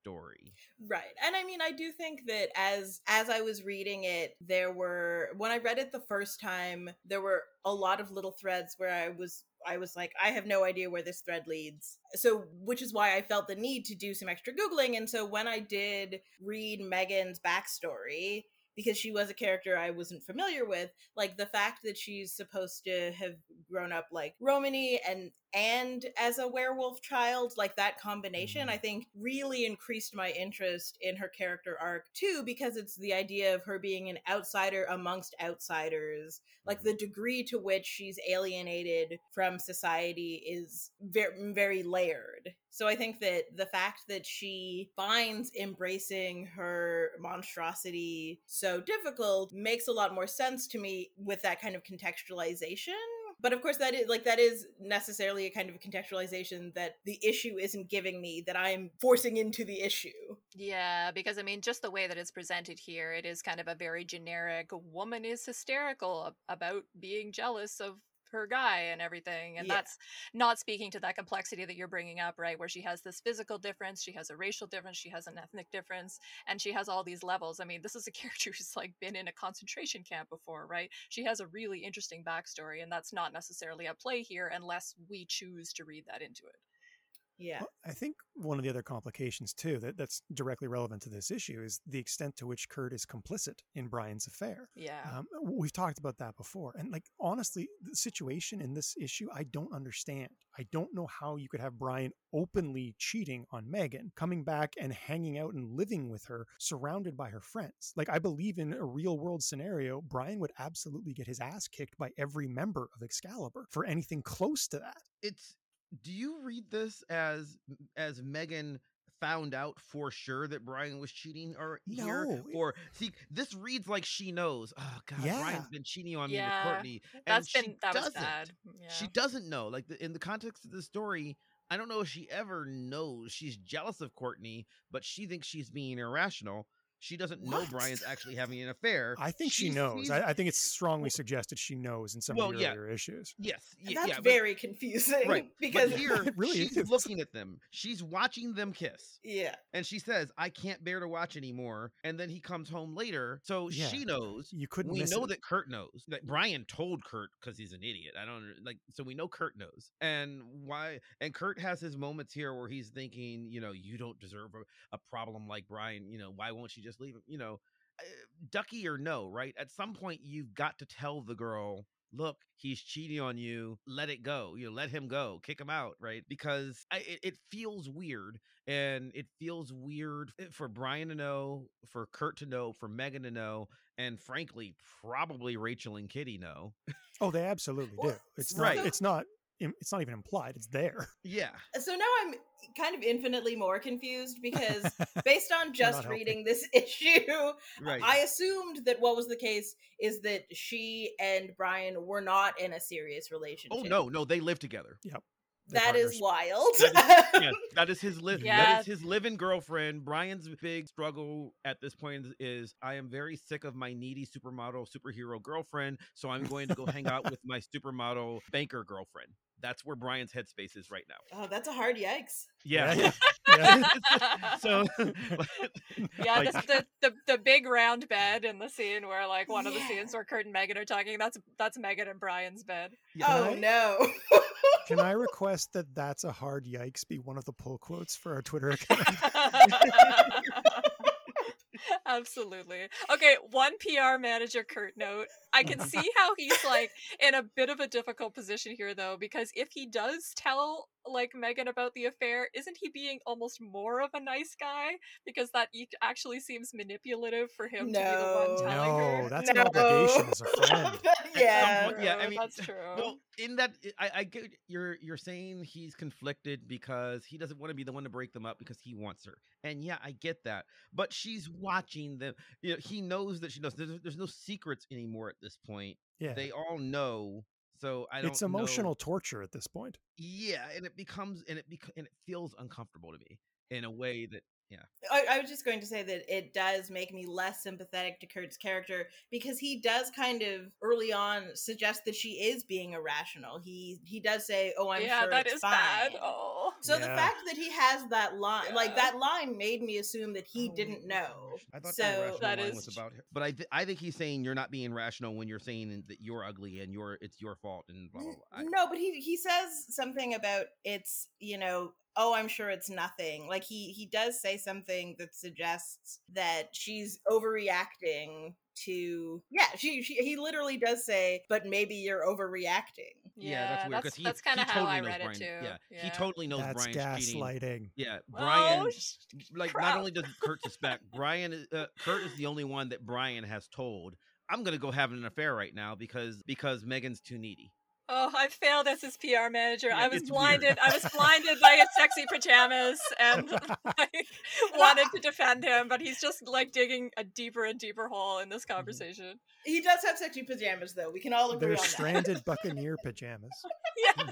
story. Right. And I mean I do think that as as I was reading it there were when I read it the first time there were a lot of little threads where I was I was like I have no idea where this thread leads. So which is why I felt the need to do some extra googling and so when I did read Meggan's backstory because she was a character I wasn't familiar with, like the fact that she's supposed to have grown up like Romany and and as a werewolf child, like that combination. I mm-hmm. think really increased my interest in her character arc too, because it's the idea of her being an outsider amongst outsiders. Like mm-hmm. the degree to which she's alienated from society is very, very layered. So I think that the fact that she finds embracing her monstrosity so difficult makes a lot more sense to me with that kind of contextualization but of course that is like that is necessarily a kind of contextualization that the issue isn't giving me that i'm forcing into the issue. Yeah, because I mean, just the way that it's presented here, it is kind of a very generic woman is hysterical about being jealous of her guy and everything. And Yeah. that's not speaking to that complexity that you're bringing up, right? Where she has this physical difference, she has a racial difference, she has an ethnic difference, and she has all these levels. I mean, this is a character who's like been in a concentration camp before, right? She has a really interesting backstory, and that's not necessarily at play here unless we choose to read that into it. Yeah Well, I think one of the other complications too that, that's directly relevant to this issue is the extent to which Kurt is complicit in Brian's affair. Yeah. Um, we've talked about that before, and like honestly, the situation in this issue, I don't understand. I don't know how you could have Brian openly cheating on Meggan, coming back and hanging out and living with her, surrounded by her friends. Like I believe in a real world scenario, Brian would absolutely get his ass kicked by every member of Excalibur for anything close to that. It's do you read this as as Meggan found out for sure that Brian was cheating or here No, it- or see this reads like she knows oh god Yeah. Brian's been cheating on me with Courtney and That's she been that was doesn't. bad. Mm, yeah. She doesn't know. Like the, in the context of the story, I don't know if she ever knows she's jealous of Courtney, but she thinks she's being irrational. She doesn't know Brian's actually having an affair. I think she, She knows. sees- I, I think it's strongly suggested she knows in some Well, of the yeah. earlier issues. Yes, y- That's yeah, but- very confusing right. because but here really she's is. looking at them. She's watching them kiss. yeah, And she says, I can't bear to watch anymore. And then he comes home later. So Yeah. she knows. You couldn't We miss know it. that Kurt knows. That Brian told Kurt because he's an idiot. I don't like. So we know Kurt knows. And why? And Kurt has his moments here where he's thinking, you know, you don't deserve a, a problem like Brian. You know, why won't she just leave him? You know, uh, ducky or no, right? At some point, you've got to tell the girl. Look, he's cheating on you. Let it go. You know, let him go. Kick him out, right? Because I, it, it feels weird and it feels weird for Brian to know, for Kurt to know, for Meggan to know, and frankly, probably Rachel and Kitty know. Oh, they absolutely do. It's not. right. It's not. Im- It's not even implied. It's there. Yeah, so now I'm kind of infinitely more confused because based on just not helping. reading this issue, right. I assumed that what was the case is that she and Brian were not in a serious oh, relationship. oh no, no, they live together. They're that is partners. wild. Yeah, that is his live. Yeah. That is his living girlfriend. Brian's big struggle at this point is, is I am very sick of my needy supermodel superhero girlfriend, so I'm going to go hang out with my supermodel banker girlfriend. That's where Brian's headspace is right now. oh, that's a hard yikes. Yeah. Yeah, yeah. so Yeah, like, this, the, the the big round bed in the scene where like one of the scenes where Kurt and Meggan are talking. That's that's Meggan and Brian's bed. yeah. oh I- no. Can I request that that's a hard yikes be one of the pull quotes for our Twitter account? Absolutely. Okay, one PR manager Kurt note. I can see how he's like in a bit of a difficult position here though because if he does tell like Meggan about the affair, isn't he being almost more of a nice guy because that actually seems manipulative for him to be the one telling her? No, that's an obligation as a friend. Yeah. point- yeah, I oh, mean, that's true. Well, in that, eh, I, I get you're you're saying he's conflicted because he doesn't want to be the one to break them up because he wants her, and yeah, I get that. But she's watching them. You know, he knows that she knows. There's, there's no secrets anymore at this point. Yeah. They all know. So I don't. it's know- emotional torture at this point. Yeah, and it becomes and it bec- and it feels uncomfortable to me in a way that I, I was just going to say that it does make me less sympathetic to Kurt's character because he does kind of early on suggest that she is being irrational. He he does say, "Oh, I'm yeah, sure that it's is fine." bad. Oh. So the fact that he has that line, like that line, made me assume that he Oh, didn't know. I thought so That line is was about her. But I th- I think he's saying you're not being rational when you're saying that you're ugly and you're it's your fault and blah blah blah. No, but he he says something about it's you know oh I'm sure it's nothing. Like he he does say something that suggests that she's overreacting to yeah she, she he literally does say but maybe you're overreacting. Yeah, that's weird that's, because he, that's kind of how totally I read Brian. it too. Yeah, he totally knows That's Brian's cheating. gaslighting. Yeah, Brian. Oh, sh- like crap. not only does Kurt suspect Brian, uh, Kurt is the only one that Brian has told. I'm gonna go have an affair right now because because Meggan's too needy. Oh, I failed as his PR manager. Yeah, I was blinded. I was blinded by his sexy pajamas and like, wanted to defend him, but he's just like digging a deeper and deeper hole in this Mm-hmm. conversation. He does have sexy pajamas though. We can all agree They're on that. stranded buccaneer pajamas. Yeah.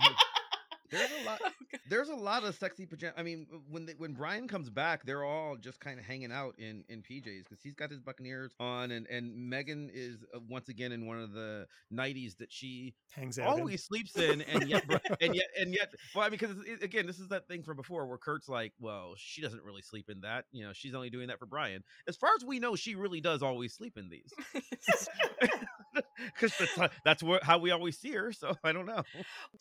There's a lot. Oh, There's a lot of sexy pajama. I mean, when they, when Brian comes back, they're all just kind of hanging out in in PJs because he's got his Buccaneers on, and and Meggan is uh, once again in one of the nighties that she Hangs out. in. always sleeps in, and yet and yet and yet. Well, I mean, because again, this is that thing from before where Kurt's like, well, she doesn't really sleep in that. You know, she's only doing that for Brian. As far as we know, she really does always sleep in these. Because that's, that's what, how we always see her. So I don't know.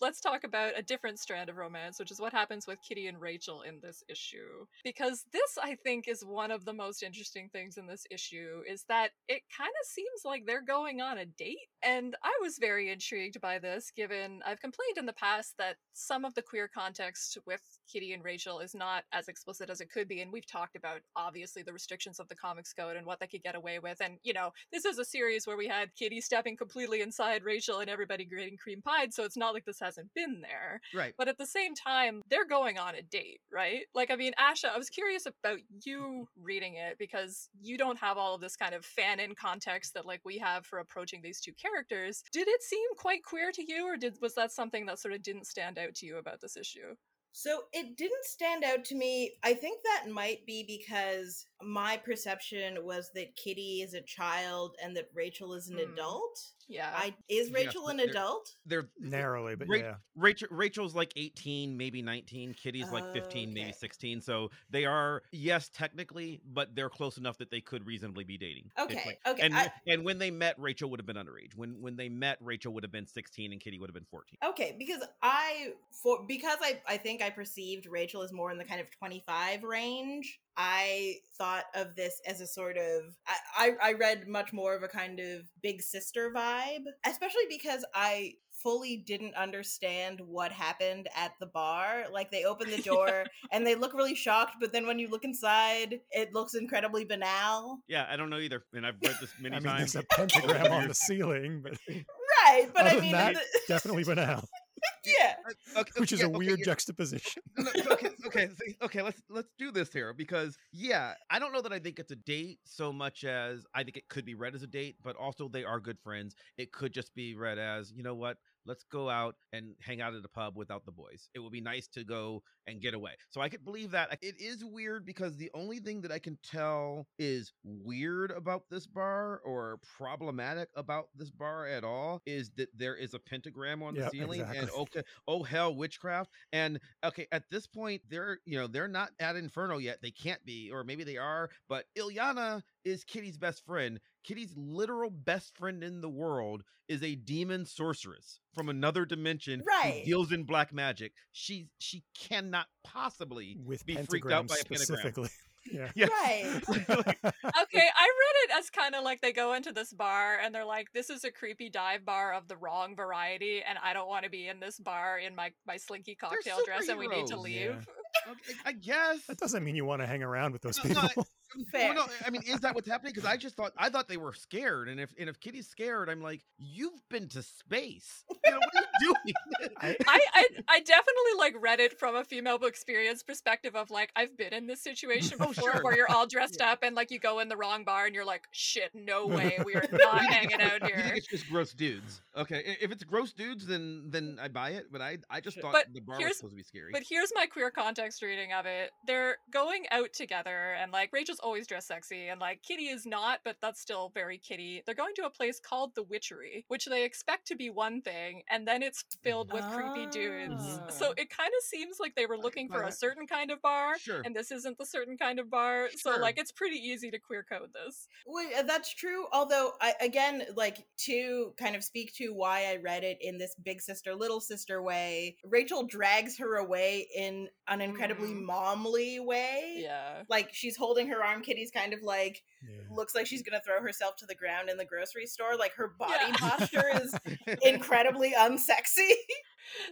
Let's talk about a different strand of romance, which is what happens with Kitty and Rachel in this issue. Because this, I think, is one of the most interesting things in this issue is that it kind of seems like they're going on a date. And I was very intrigued by this, given I've complained in the past that some of the queer context with Kitty and Rachel is not as explicit as it could be. And we've talked about, obviously, the restrictions of the comics code and what they could get away with. And, you know, this is a series where we had Kitty stepping completely inside Rachel and everybody getting cream pied. So it's not like this hasn't been there. Right. But at the same time, they're going on a date, right? Like, I mean, Asha, I was curious about you reading it because you don't have all of this kind of fan in context that like we have for approaching these two characters. Did it seem quite queer to you, or did was that something that sort of didn't stand out to you about this issue? So it didn't stand out to me. I think that might be because my perception was that Kitty is a child and that Rachel is an Hmm. adult. Yeah. I is Rachel but an they're- adult? They're Narrowly, but Ra- yeah. Rachel Rachel's like 18, maybe 19. Kitty's like 15, maybe 16. So they are yes, technically, but they're close enough that they could reasonably be dating. Okay, like- okay, And I- and when they met, Rachel would have been underage. When when they met, Rachel would have been 16 and Kitty would have been 14. Okay, because I for because I I think I perceived Rachel as more in the kind of 25 range. I thought of this as a sort of I, I I read much more of a kind of big sister vibe, especially because I fully didn't understand what happened at the bar. Like they open the door and they look really shocked, but then when you look inside, it looks incredibly banal. Yeah, I don't know either. And I've read this many I mean, times. there's a pentagram on the ceiling, but Right, but I other mean that, the- definitely banal, yeah. Uh, okay, which is yeah, a okay, weird yeah. juxtaposition. No, okay, okay, okay. Let's let's do this here because yeah, I don't know that I think it's a date so much as I think it could be read as a date, but also they are good friends. It could just be read as you know what. Let's go out and hang out at a pub without the boys. It would be nice to go and get away. So I could believe that. It is weird because the only thing that I can tell is weird about this bar or problematic about this bar at all is that there is a pentagram on the Yep, ceiling and okay, oh hell, witchcraft. And okay, at this point, they're you know they're not at Inferno yet. They can't be, or maybe they are. But Illyana is Kitty's best friend. Kitty's literal best friend in the world is a demon sorceress from another dimension Right. who deals in black magic. She she cannot possibly With be freaked out by a pentagram. specifically. Yeah. Yes. Right. okay, I read it as kind of like they go into this bar and they're like, "This is a creepy dive bar of the wrong variety, and I don't want to be in this bar in my my slinky cocktail dress, and we need to leave." Yeah. Okay, I guess. That doesn't mean you want to hang around with those No, no, people. Fair. Well, no, I mean, is that what's happening? Because I just thought I thought they were scared, and if and if Kitty's scared, I'm like, you've been to space. You know, what are you doing? I, I I definitely like read it from a female book experience perspective of like I've been in this mm, situation Oh, before sure. where you're all dressed up and like you go in the wrong bar and you're like shit no way we are not hanging out You think here. it's just gross dudes? Okay, if it's gross dudes, then then I buy it. But I I just thought But the bar was here's- supposed to be scary. But here's my queer context reading of it. They're going out together, and like Rachel's always dressed sexy, and like Kitty is not, but that's still very Kitty. They're going to a place called the Witchery, which they expect to be one thing, and then it's filled with creepy dudes. So Ah. it kind of seems like they were looking for a certain kind of bar, Sure. and this isn't the certain kind of bar. So like it's pretty easy to queer code this. Well, uh, that's true. Although, I, again, like to kind of speak to why I read it in this big sister, little sister way, Rachel drags her away in an incredibly Mhm. momly way. Yeah. Like she's holding her arm. Kitty's kind of like Yeah. looks like she's gonna throw herself to the ground in the grocery store. Like her body Yeah. posture is incredibly unsexy.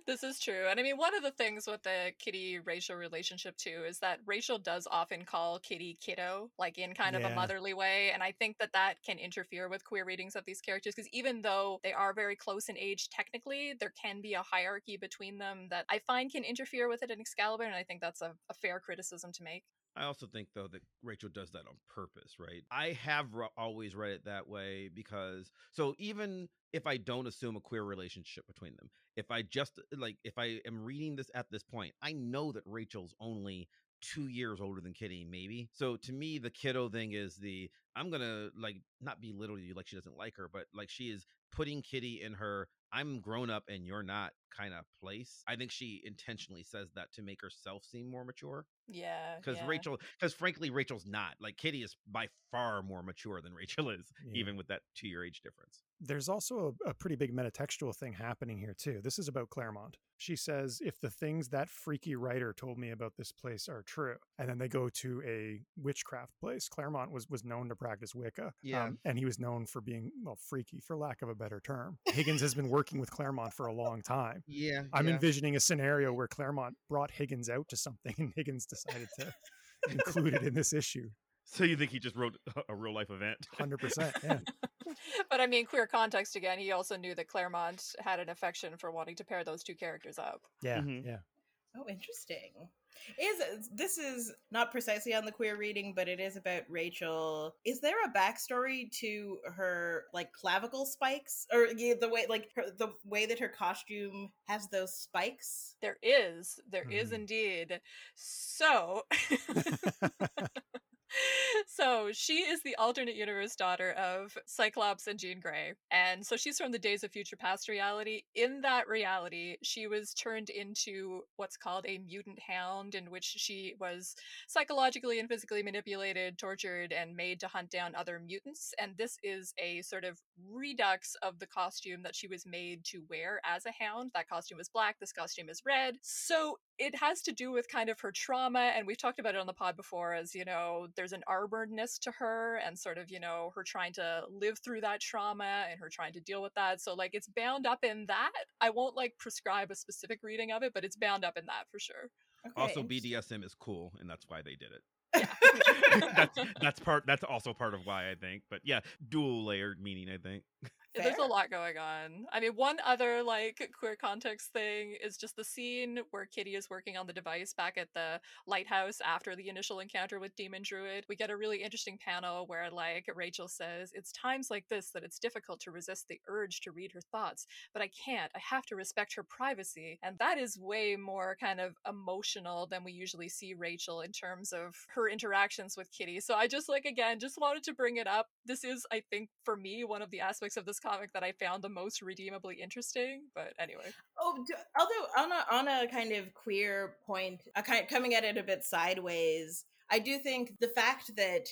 This is true. And I mean, one of the things with the Kitty Rachel relationship too is that Rachel does often call Kitty kiddo, like in kind of a motherly way. And I think that that can interfere with queer readings of these characters because even though they are very close in age technically, there can be a hierarchy between them that I find can interfere with it in Excalibur. And I think that's a, a fair criticism to make. I also think though that Rachel does that on purpose, right? I have ro- always read it that way because so even if I don't assume a queer relationship between them, if I just like if I am reading this at this point, I know that Rachel's only 2 years older than Kitty maybe. So to me the kiddo thing is the I'm going to like not belittle you like she doesn't like her, but like she is putting Kitty in her I'm grown up and you're not kind of place. I think she intentionally says that to make herself seem more mature Yeah. because yeah. Rachel, because frankly, Rachel's not like Kitty is by far more mature than Rachel is, Yeah. even with that two year age difference. There's also a, a pretty big metatextual thing happening here too. This is about Claremont. She says, "If the things that freaky writer told me about this place are true," and then they go to a witchcraft place. Claremont was was known to practice Wicca, Yeah. um, and he was known for being well freaky, for lack of a better term. Higgins has been working with Claremont for a long time. Yeah, I'm envisioning a scenario where Claremont brought Higgins out to something, and Higgins decided to include it in this issue. So you think he just wrote a- a real life event? Hundred percent. Yeah. but I mean, queer context again, he also knew that Claremont had an affection for wanting to pair those two characters up. Yeah. Mhm. Yeah. Oh, interesting. Is this is not precisely on the queer reading, but it is about Rachel. Is there a backstory to her like clavicle spikes, or yeah, the way like her, the way that her costume has those spikes? There is, there is Hmm. indeed. So. so she is the alternate universe daughter of Cyclops and Jean Grey. And so she's from the Days of Future Past reality. In that reality, she was turned into what's called a mutant hound, in which she was psychologically and physically manipulated, tortured, and made to hunt down other mutants. And this is a sort of redux of the costume that she was made to wear as a hound. That costume is black, this costume is red. So it has to do with kind of her trauma and we've talked about it on the pod before as you know there's an armoredness to her and sort of you know her trying to live through that trauma and her trying to deal with that so like it's bound up in that i won't like prescribe a specific reading of it but it's bound up in that for sure Okay, Also. BDSM is cool, and that's why they did it. yeah that's that's part. That's also part of why I think. But yeah, dual layered meaning. I think. There's a lot going on. I mean, one other like queer context thing is just the scene where Kitty is working on the device back at the lighthouse after the initial encounter with Demon Druid. We get a really interesting panel where like Rachel says, "It's times like this that it's difficult to resist the urge to read her thoughts, but I can't. I have to respect her privacy." And that is way more kind of emotional than we usually see Rachel in terms of her interactions with Kitty. So I just like again just wanted to bring it up. This is I think for me one of the aspects of this comic that I found the most redeemably interesting, but anyway. Oh, d- although on a on a kind of queer point, a kind coming at it a bit sideways, I do think the fact that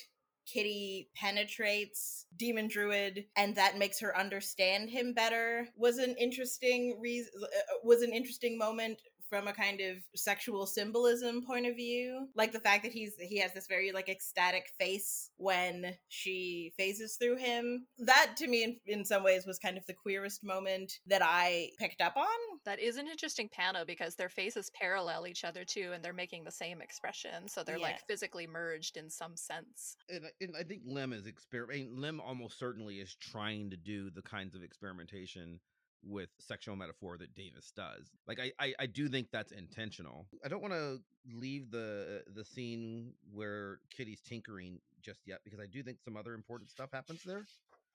Kitty penetrates Demon Druid and that makes her understand him better was an interesting reason. Uh, was an interesting moment from a kind of sexual symbolism point of view like the fact that he's he has this very like ecstatic face when she phases through him that to me in, in some ways was kind of the queerest moment that i picked up on That is an interesting panel because their faces parallel each other too, and they're making the same expression. So they're Yeah. like physically merged in some sense. And, I- and I think Lim is experimenting. Lim almost certainly is trying to do the kinds of experimentation with sexual metaphor that Davis does. Like I, I, I do think that's intentional. I don't want to leave the the scene where Kitty's tinkering just yet because I do think some other important stuff happens there.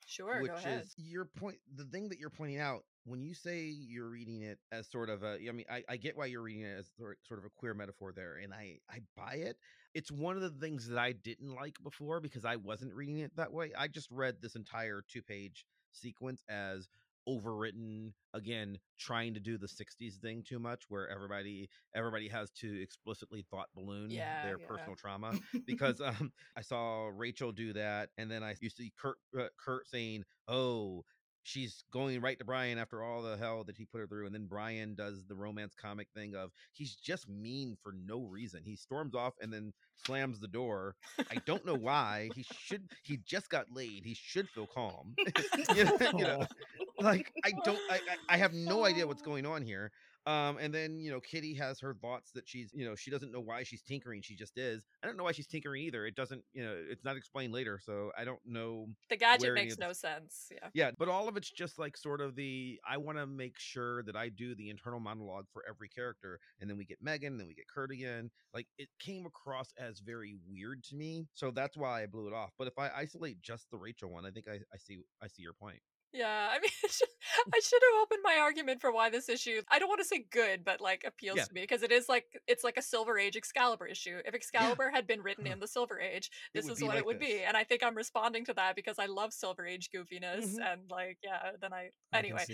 Sure, which go ahead. is your point. The thing that you're pointing out when you say you're reading it as sort of a, I mean, I, I get why you're reading it as sort sort of a queer metaphor there, and I I buy it. It's one of the things that I didn't like before because I wasn't reading it that way. I just read this entire two page sequence as overwritten again trying to do the 60s thing too much where everybody everybody has to explicitly thought balloon Yeah, their yeah. personal trauma because um I saw Rachel do that, and then I you see Kurt uh, Kurt saying, "Oh, she's going right to Brian after all the hell that he put her through," and then Brian does the romance comic thing of he's just mean for no reason. He storms off and then slams the door. I don't know why. He should. He just got laid. He should feel calm. you know, you know, like I don't. I, I have no idea what's going on here. Um, and then you know, Kitty has her thoughts that she's, you know, she doesn't know why she's tinkering. She just is. I don't know why she's tinkering either. It doesn't, you know, it's not explained later, so I don't know. The gadget makes no sense. Yeah. Yeah, but all of it's just like sort of the I want to make sure that I do the internal monologue for every character, and then we get Meggan, then we get Kurt again. Like it came across as very weird to me, so that's why I blew it off. But if I isolate just the Rachel one, I think I, I see I see your point. Yeah, I mean, I should have opened my argument for why this issue. I don't want to say good, but like appeals Yeah. to me because it is like it's like a Silver Age Excalibur issue. If Excalibur had been written in the Silver Age, this is what like it would be, and I think I'm responding to that because I love Silver Age goofiness Mhm. and like yeah. Then I I anyway.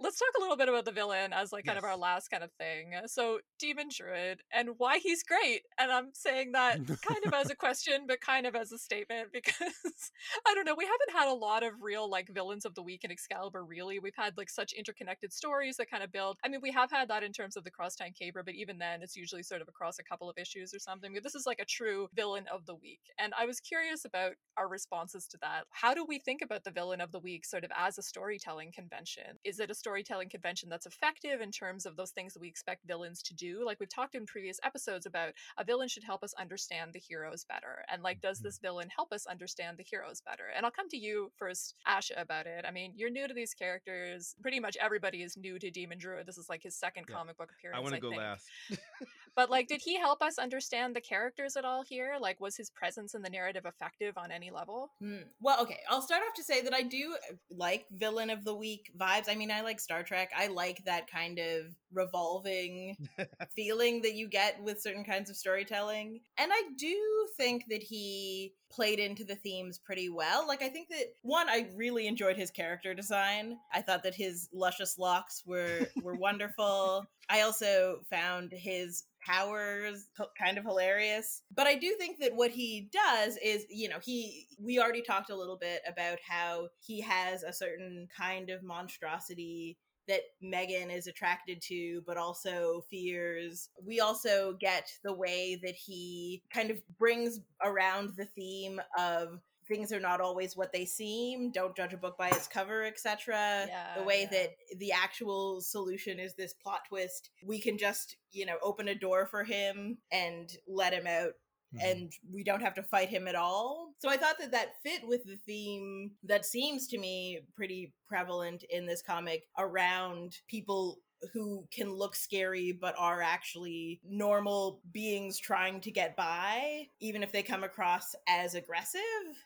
Let's talk a little bit about the villain as like kind of our last kind of thing. Uh, so Demon Druid and why he's great. And I'm saying that kind of as a question, but kind of as a statement because I don't know, we haven't had a lot of real like villains of the week in Excalibur really. We've had like such interconnected stories that kind of build. I mean, we have had that in terms of the Cross Time Caper, but even then it's usually sort of across a couple of issues or something. But this is like a true villain of the week. And I was curious about our responses to that. How do we think about the villain of the week sort of as a storytelling convention? Is it a storytelling convention that's effective in terms of those things that we expect villains to do. Like we've talked in previous episodes about a villain should help us understand the heroes better. And like, does Mhm. this villain help us understand the heroes better? And I'll come to you first, Asha, about it. I mean, you're new to these characters. Pretty much everybody is new to Demon Druid. This is like his second Yeah. comic book appearance. I want to go think. last. But like, did he help us understand the characters at all here? Like, was his presence in the narrative effective on any level? Hmm. Well, okay. I'll start off to say that I do uh, like villain of the week vibes. I mean, I like Star Trek. I like that kind of revolving feeling that you get with certain kinds of storytelling. And I do think that he played into the themes pretty well. Like I think that one I really enjoyed his character design. I thought that his luscious locks were were wonderful. I also found his powers kind of hilarious. But I do think that what he does is, you know, he we already talked a little bit about how he has a certain kind of monstrosity that Meggan is attracted to, but also fears. We also get the way that he kind of brings around the theme of things are not always what they seem. Don't judge a book by its cover, etc. Yeah, the way yeah. that the actual solution is this plot twist. We can just, you know, open a door for him and let him out Mhm. and we don't have to fight him at all. So I thought that that fit with the theme that seems to me pretty prevalent in this comic around people who can look scary but are actually normal beings trying to get by even if they come across as aggressive.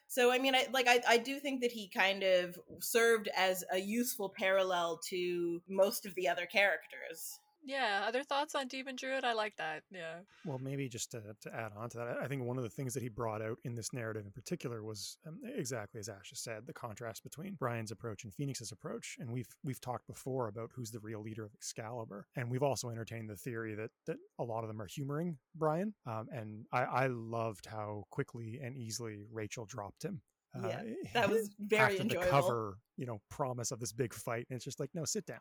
So i mean i like i, I do think that he kind of served as a useful parallel to most of the other characters Yeah. Other thoughts on Demon Druid? I like that. Yeah. Well, maybe just to, to add on to that, I think one of the things that he brought out in this narrative in particular was um, exactly as Asha said, the contrast between Brian's approach and Phoenix's approach. And we've we've talked before about who's the real leader of Excalibur, and we've also entertained the theory that that a lot of them are humoring Brian. Um, and I, I loved how quickly and easily Rachel dropped him. Uh, Yeah, that was very after enjoyable the cover, you know, promise of this big fight, and it's just like, no, sit down.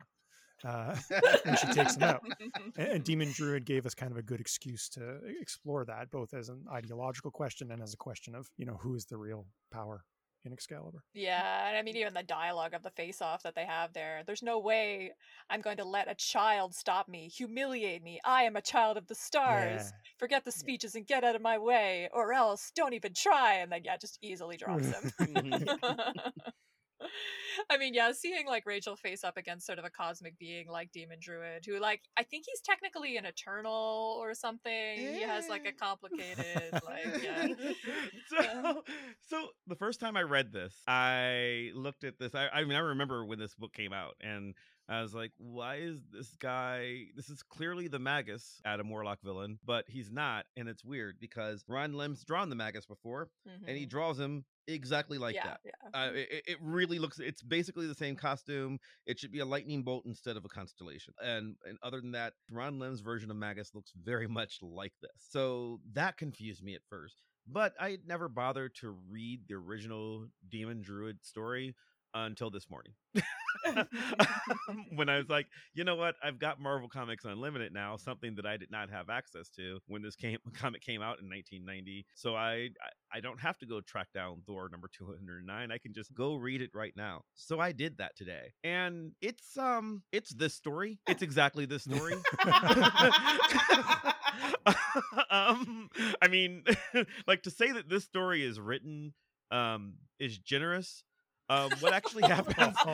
Uh, and she takes him out. And, and Demon Druid gave us kind of a good excuse to explore that, both as an ideological question and as a question of, you know, who is the real power in Excalibur. Yeah, and I mean even the dialogue of the face off that they have there. There's no way I'm going to let a child stop me, humiliate me. I am a child of the stars. Yeah. Forget the speeches and get out of my way, or else don't even try. And then yeah, just easily drops him. I mean, yeah, seeing like Rachel face up against sort of a cosmic being like Demon Druid, who like I think he's technically an eternal or something. He has like a complicated like yeah. so, so the first time I read this, I looked at this. I, I mean, I remember when this book came out, and I was like, "Why is this guy? This is clearly the Magus, Adam Warlock villain, but he's not." And it's weird because Ron Lim's drawn the Magus before, and he Mhm. draws him exactly like yeah, that. yeah. Uh, it, it really looks. It's basically the same costume. It should be a lightning bolt instead of a constellation. And and other than that, Ron Lim's version of Magus looks very much like this. So that confused me at first. But I never bothered to read the original Demon Druid story until this morning. when I was like, you know what? I've got Marvel Comics Unlimited now, something that I did not have access to when this came comic came out in 1990. So I I, don't have to go track down Thor number 209. I can just go read it right now. So I did that today. And it's um it's this story. It's exactly this story. um I mean like to say that this story is written um is generous. Um what actually happens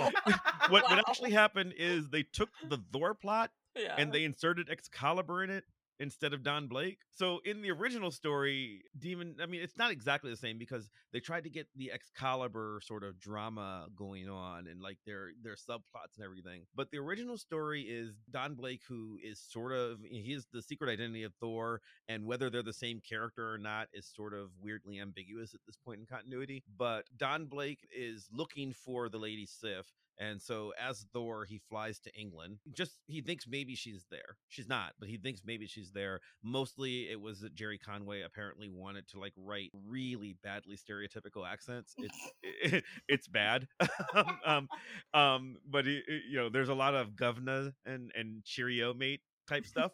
what what actually happened is they took the Thor plot yeah. and they inserted Excalibur in it instead of Don Blake. So in the original story, Demon, I mean, it's not exactly the same because they tried to get the Excalibur sort of drama going on and like their their subplots and everything. But the original story is Don Blake, who is sort of he is the secret identity of Thor, and whether they're the same character or not is sort of weirdly ambiguous at this point in continuity. But Don Blake is looking for the Lady Sif. And so as Thor, he flies to England. Just he thinks maybe she's there. She's not, but he thinks maybe she's there. Mostly it was that Gerry Conway apparently wanted to like write really badly stereotypical accents. It's it's bad. um um but it, it- you know, there's a lot of governor and and cheerio mate type stuff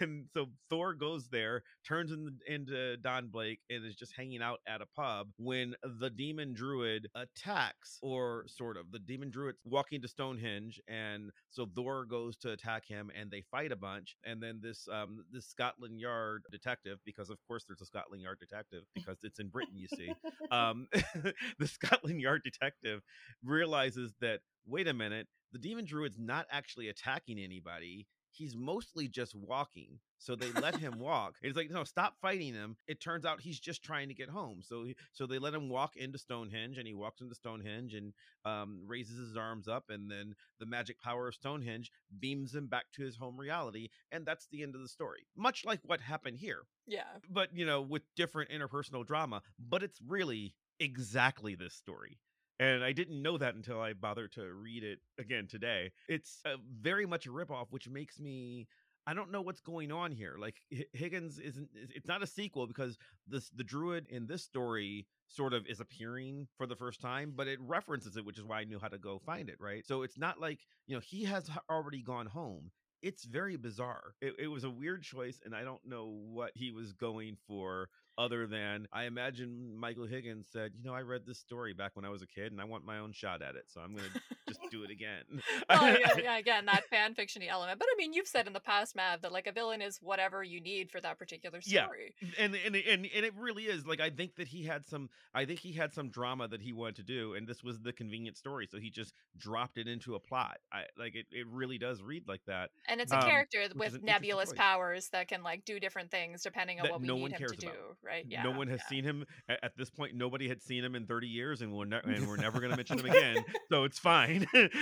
and so Thor goes there, turns in, into Don Blake, and is just hanging out at a pub when the demon druid attacks, or sort of. The demon druid's walking to Stonehenge, and so Thor goes to attack him, and they fight a bunch. And then this um this Scotland Yard detective, because of course there's a Scotland Yard detective because it's in Britain, you see. Um, the Scotland Yard detective realizes that wait a minute, the demon druid's not actually attacking anybody he's mostly just walking. So they let him walk. It's like, no, stop fighting him. It turns out he's just trying to get home. So, he, so they let him walk into Stonehenge, and he walks into Stonehenge and um, raises his arms up, and then the magic power of Stonehenge beams him back to his home reality, and that's the end of the story. Much like what happened here, Yeah. but you know, with different interpersonal drama. But it's really exactly this story and I didn't know that until I bothered to read it again today. It's uh, very much a ripoff, which makes me. I don't know what's going on here. Like Higgins isn't. It's not a sequel because this the druid in this story sort of is appearing for the first time, but it references it, which is why I knew how to go find it. Right. So it's not like you know he has already gone home it's very bizarre. It, it, was a weird choice, and I don't know what he was going for. Other than I imagine Michael Higgins said, "You know, I read this story back when I was a kid, and I want my own shot at it, so I'm going to just do it again." oh yeah, yeah, again, that fan fictiony element. But I mean, you've said in the past, Mav, that like a villain is whatever you need for that particular story. Yeah, and and and and it really is. Like I think that he had some. I think he had some drama that he wanted to do, and this was the convenient story, so he just dropped it into a plot. I like it. It really does read like that. And it's a Um, character with nebulous powers that can like do different things depending on what we no need one him cares to do, about. Right? Yeah. no one has yeah. seen him at, at this point. Nobody had seen him in 30 years, and we're ne- and we're never going to mention him again. So it's fine. like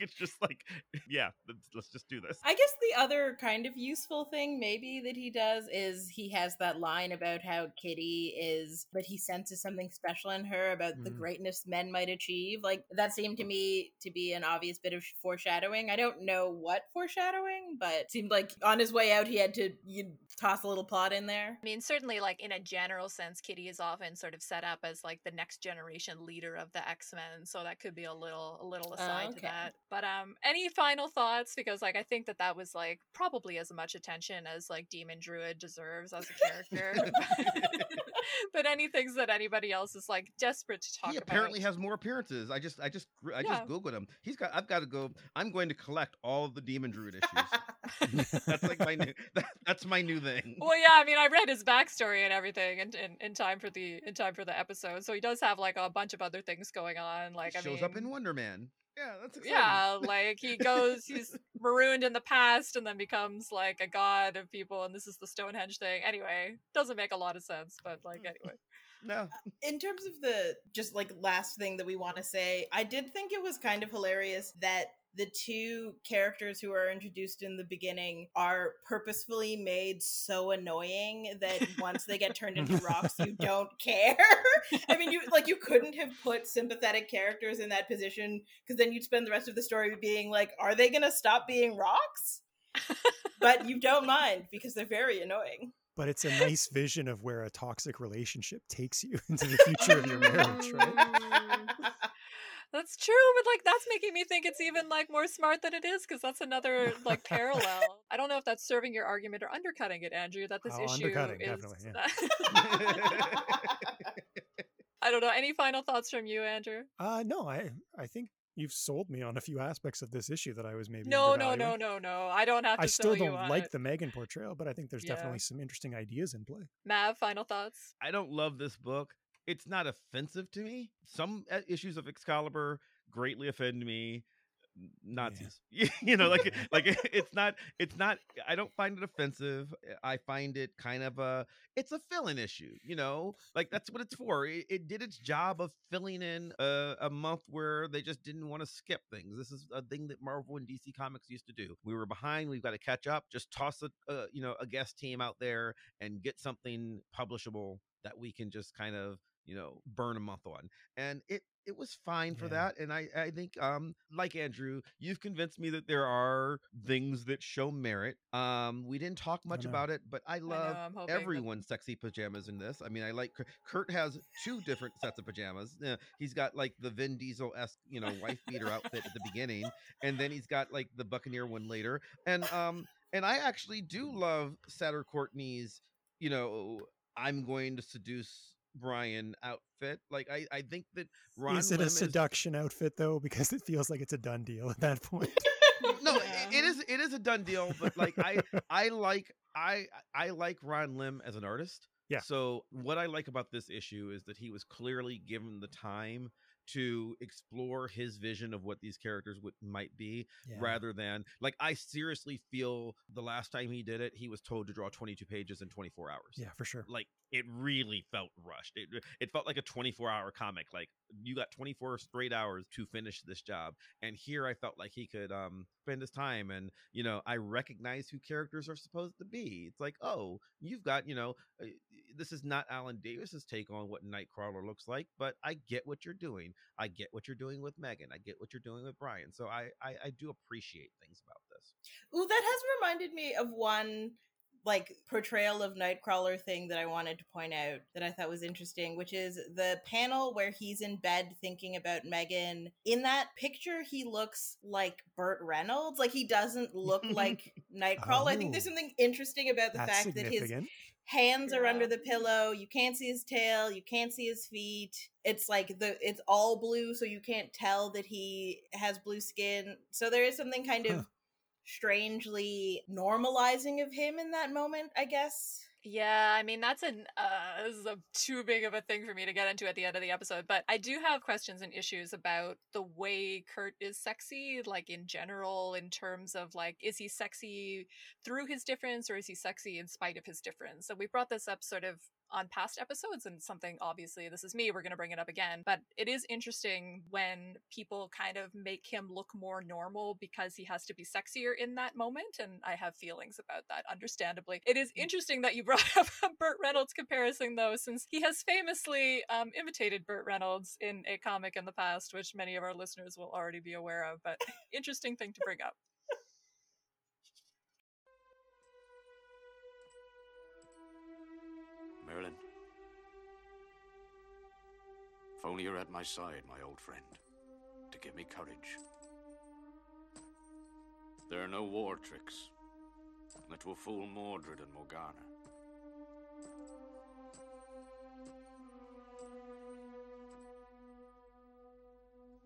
it's just like, yeah, let's, let's just do this. I guess the other kind of useful thing maybe that he does is he has that line about how Kitty is that he senses something special in her about the Mhm. greatness men might achieve. Like that seemed to me to be an obvious bit of foreshadowing. I don't know what foreshadowing, but it seemed like on his way out he had to you toss a little plot in there. I mean, certainly, like in a general sense, Kitty is often sort of set up as like the next generation leader of the X Men, so that could be a little, a little aside to okay. that. But um, any final thoughts? Because like I think that that was like probably as much attention as like Demon Druid deserves as a character. but any things that anybody else is like desperate to talk he about? apparently has more appearances. I just, I just, I just Yeah. googled him. He's got. I've got to go. I'm going to collect all of the Demon Druid issues. that's like my new. That, that's my new thing. Well, yeah, I mean, I read his backstory and everything in, in, in time for the in time for the episode, so he does have like a bunch of other things going on. Like, He I shows mean, up in Wonder Man. Yeah, that's exciting. yeah, like he goes, he's marooned in the past and then becomes like a god of people, and this is the Stonehenge thing. Anyway, doesn't make a lot of sense, but like uh, anyway, No. Uh, in terms of the just like last thing that we want to say, I did think it was kind of hilarious that the two characters who are introduced in the beginning are purposefully made so annoying that once they get turned into rocks, you don't care. I mean, you like you couldn't have put sympathetic characters in that position because then you'd spend the rest of the story being like, are they going to stop being rocks? But you don't mind because they're very annoying. But it's a nice vision of where a toxic relationship takes you into the future of your marriage, right? That's true. But like that's making me think it's even like more smart than it is because that's another like parallel. I don't know if that's serving your argument or undercutting it, Andrew. That this Oh, issue undercutting, is. definitely, I don't know. Any final thoughts from you, Andrew? Uh, no, I I think you've sold me on a few aspects of this issue that I was maybe No, no, no, no, no. I don't have to I still sell don't on like it. the Meggan portrayal, but I think there's Yeah. definitely some interesting ideas in play. Mav, final thoughts? I don't love this book. It's not offensive to me. Some uh, issues of Excalibur greatly offend me. Nazis, you know, like like it's not it's not. I don't find it offensive. I find it kind of a it's a filling issue. You know, like that's what it's for. It, it did its job of filling in a, a month where they just didn't want to skip things. This is a thing that Marvel and DC Comics used to do. We were behind. We've got to catch up. Just toss a, a you know a guest team out there and get something publishable that we can just kind of you know burn a month on and it it was fine for Yeah. that and I I think um like Andrew you've convinced me that there are things that show merit um we didn't talk much about it but I love I'm hoping that- everyone's sexy pajamas in this I mean I like Kurt- Kurt has two different sets of pajamas Uh, he's got like the Vin Diesel esque you know wife beater outfit at the beginning and then he's got like the Buccaneer one later and um and I actually do love Satyr Courtney's you know I'm going to seduce Brian outfit. Like I, I think that Ron is it Lim a seduction outfit though? Because it feels like it's a done deal at that point. no, Yeah. it, it is it is a done deal. But like I I like I I like Ron Lim as an artist. Yeah. So what I like about this issue is that he was clearly given the time to explore his vision of what these characters would might be Yeah. rather than like I seriously feel the last time he did it he was told to draw 22 pages in 24 hours. Yeah, for sure. like it really felt rushed. It it felt like a 24 hour comic. Like you got 24 straight hours to finish this job. And here I felt like he could um spend his time and you know, I recognize who characters are supposed to be. It's like, "Oh, you've got, you know, uh, this is not Alan Davis's take on what Nightcrawler looks like, but I get what you're doing. I get what you're doing with Meggan. I get what you're doing with Brian. So I I, I do appreciate things about this. Ooh, that has reminded me of one like portrayal of Nightcrawler thing that I wanted to point out that I thought was interesting, which is the panel where he's in bed thinking about Meggan. In that picture, he looks like Burt Reynolds. Like he doesn't look like Nightcrawler. I think there's Oh. something interesting about the fact that his significant. hands are under the pillow you can't see his tail you can't see his feet it's like the it's all blue so you can't tell that he has blue skin so there is something kind of Huh. Strangely normalizing of him in that moment i guess Yeah, I mean that's an uh, this is a too big of a thing for me to get into at the end of the episode, but I do have questions and issues about the way Kurt is sexy, like in general, in terms of like, is he sexy through his difference or is he sexy in spite of his difference? So we brought this up sort of on past episodes and something obviously this is me we're going to bring it up again. But it is interesting when people kind of make him look more normal because he has to be sexier in that moment and i have feelings about that understandably. It is interesting that you brought up a burt reynolds comparison though since he has famously um, imitated burt reynolds in a comic in the past which many of our listeners will already be aware of but interesting thing to bring up Merlin. If only you're at my side, my old friend, to give me courage. There are no war tricks that will fool Mordred and Morgana.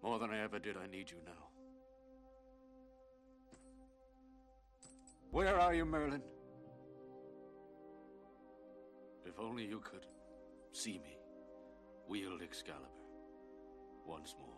More than I ever did, I need you now. Where are you, Merlin? If only you could see me wield Excalibur once more.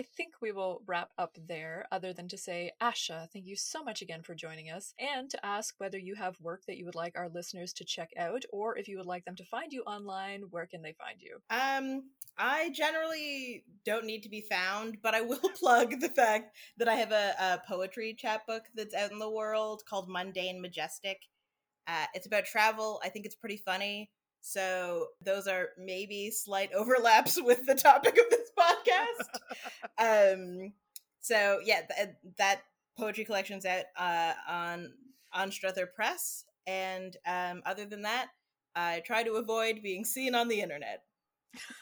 I think we will wrap up there, other than to say, Asha, thank you so much again for joining us, and to ask whether you have work that you would like our listeners to check out, or if you would like them to find you online, where can they find you? um i generally don't need to be found but i will plug the fact that i have a, a poetry chapbook that's out in the world called mundane majestic. Uh, it's about travel. I think it's pretty funny. So those are maybe slight overlaps with the topic of this podcast um so yeah th- that poetry collection's out uh on on struther press and um other than that i try to avoid being seen on the internet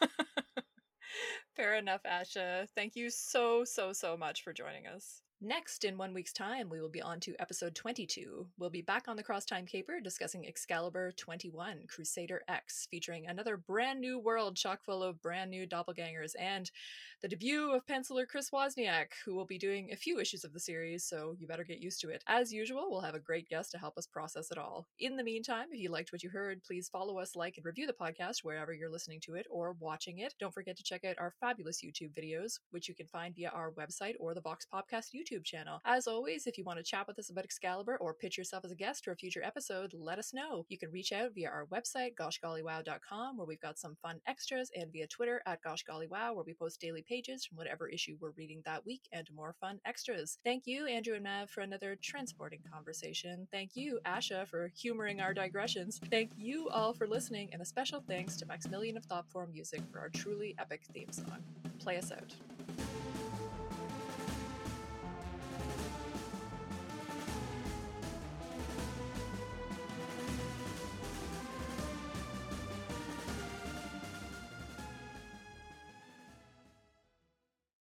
Fair enough, Asha. Thank you so, so, so much for joining us. Next, in one week's time, we will be on to episode 22. We'll be back on the Cross Time Caper discussing Excalibur 21, Crusader X, featuring another brand new world chock full of brand new doppelgangers and the debut of penciler Chris Wozniak, who will be doing a few issues of the series, so you better get used to it. As usual, we'll have a great guest to help us process it all. In the meantime, if you liked what you heard, please follow us, like, and review the podcast wherever you're listening to it or watching it. Don't forget to check out our fabulous YouTube videos, which you can find via our website or the Vox Podcast YouTube channel. As always, if you want to chat with us about Excalibur or pitch yourself as a guest for a future episode, let us know. You can reach out via our website, goshgollywow.com, where we've got some fun extras, and via Twitter at goshgollywow, where we post daily pages from whatever issue we're reading that week and more fun extras. Thank you, Andrew and Mav, for another transporting conversation. Thank you, Asha, for humoring our digressions. Thank you all for listening, and a special thanks to Maximilian of Thoughtform Music for our truly epic theme song. Play us out.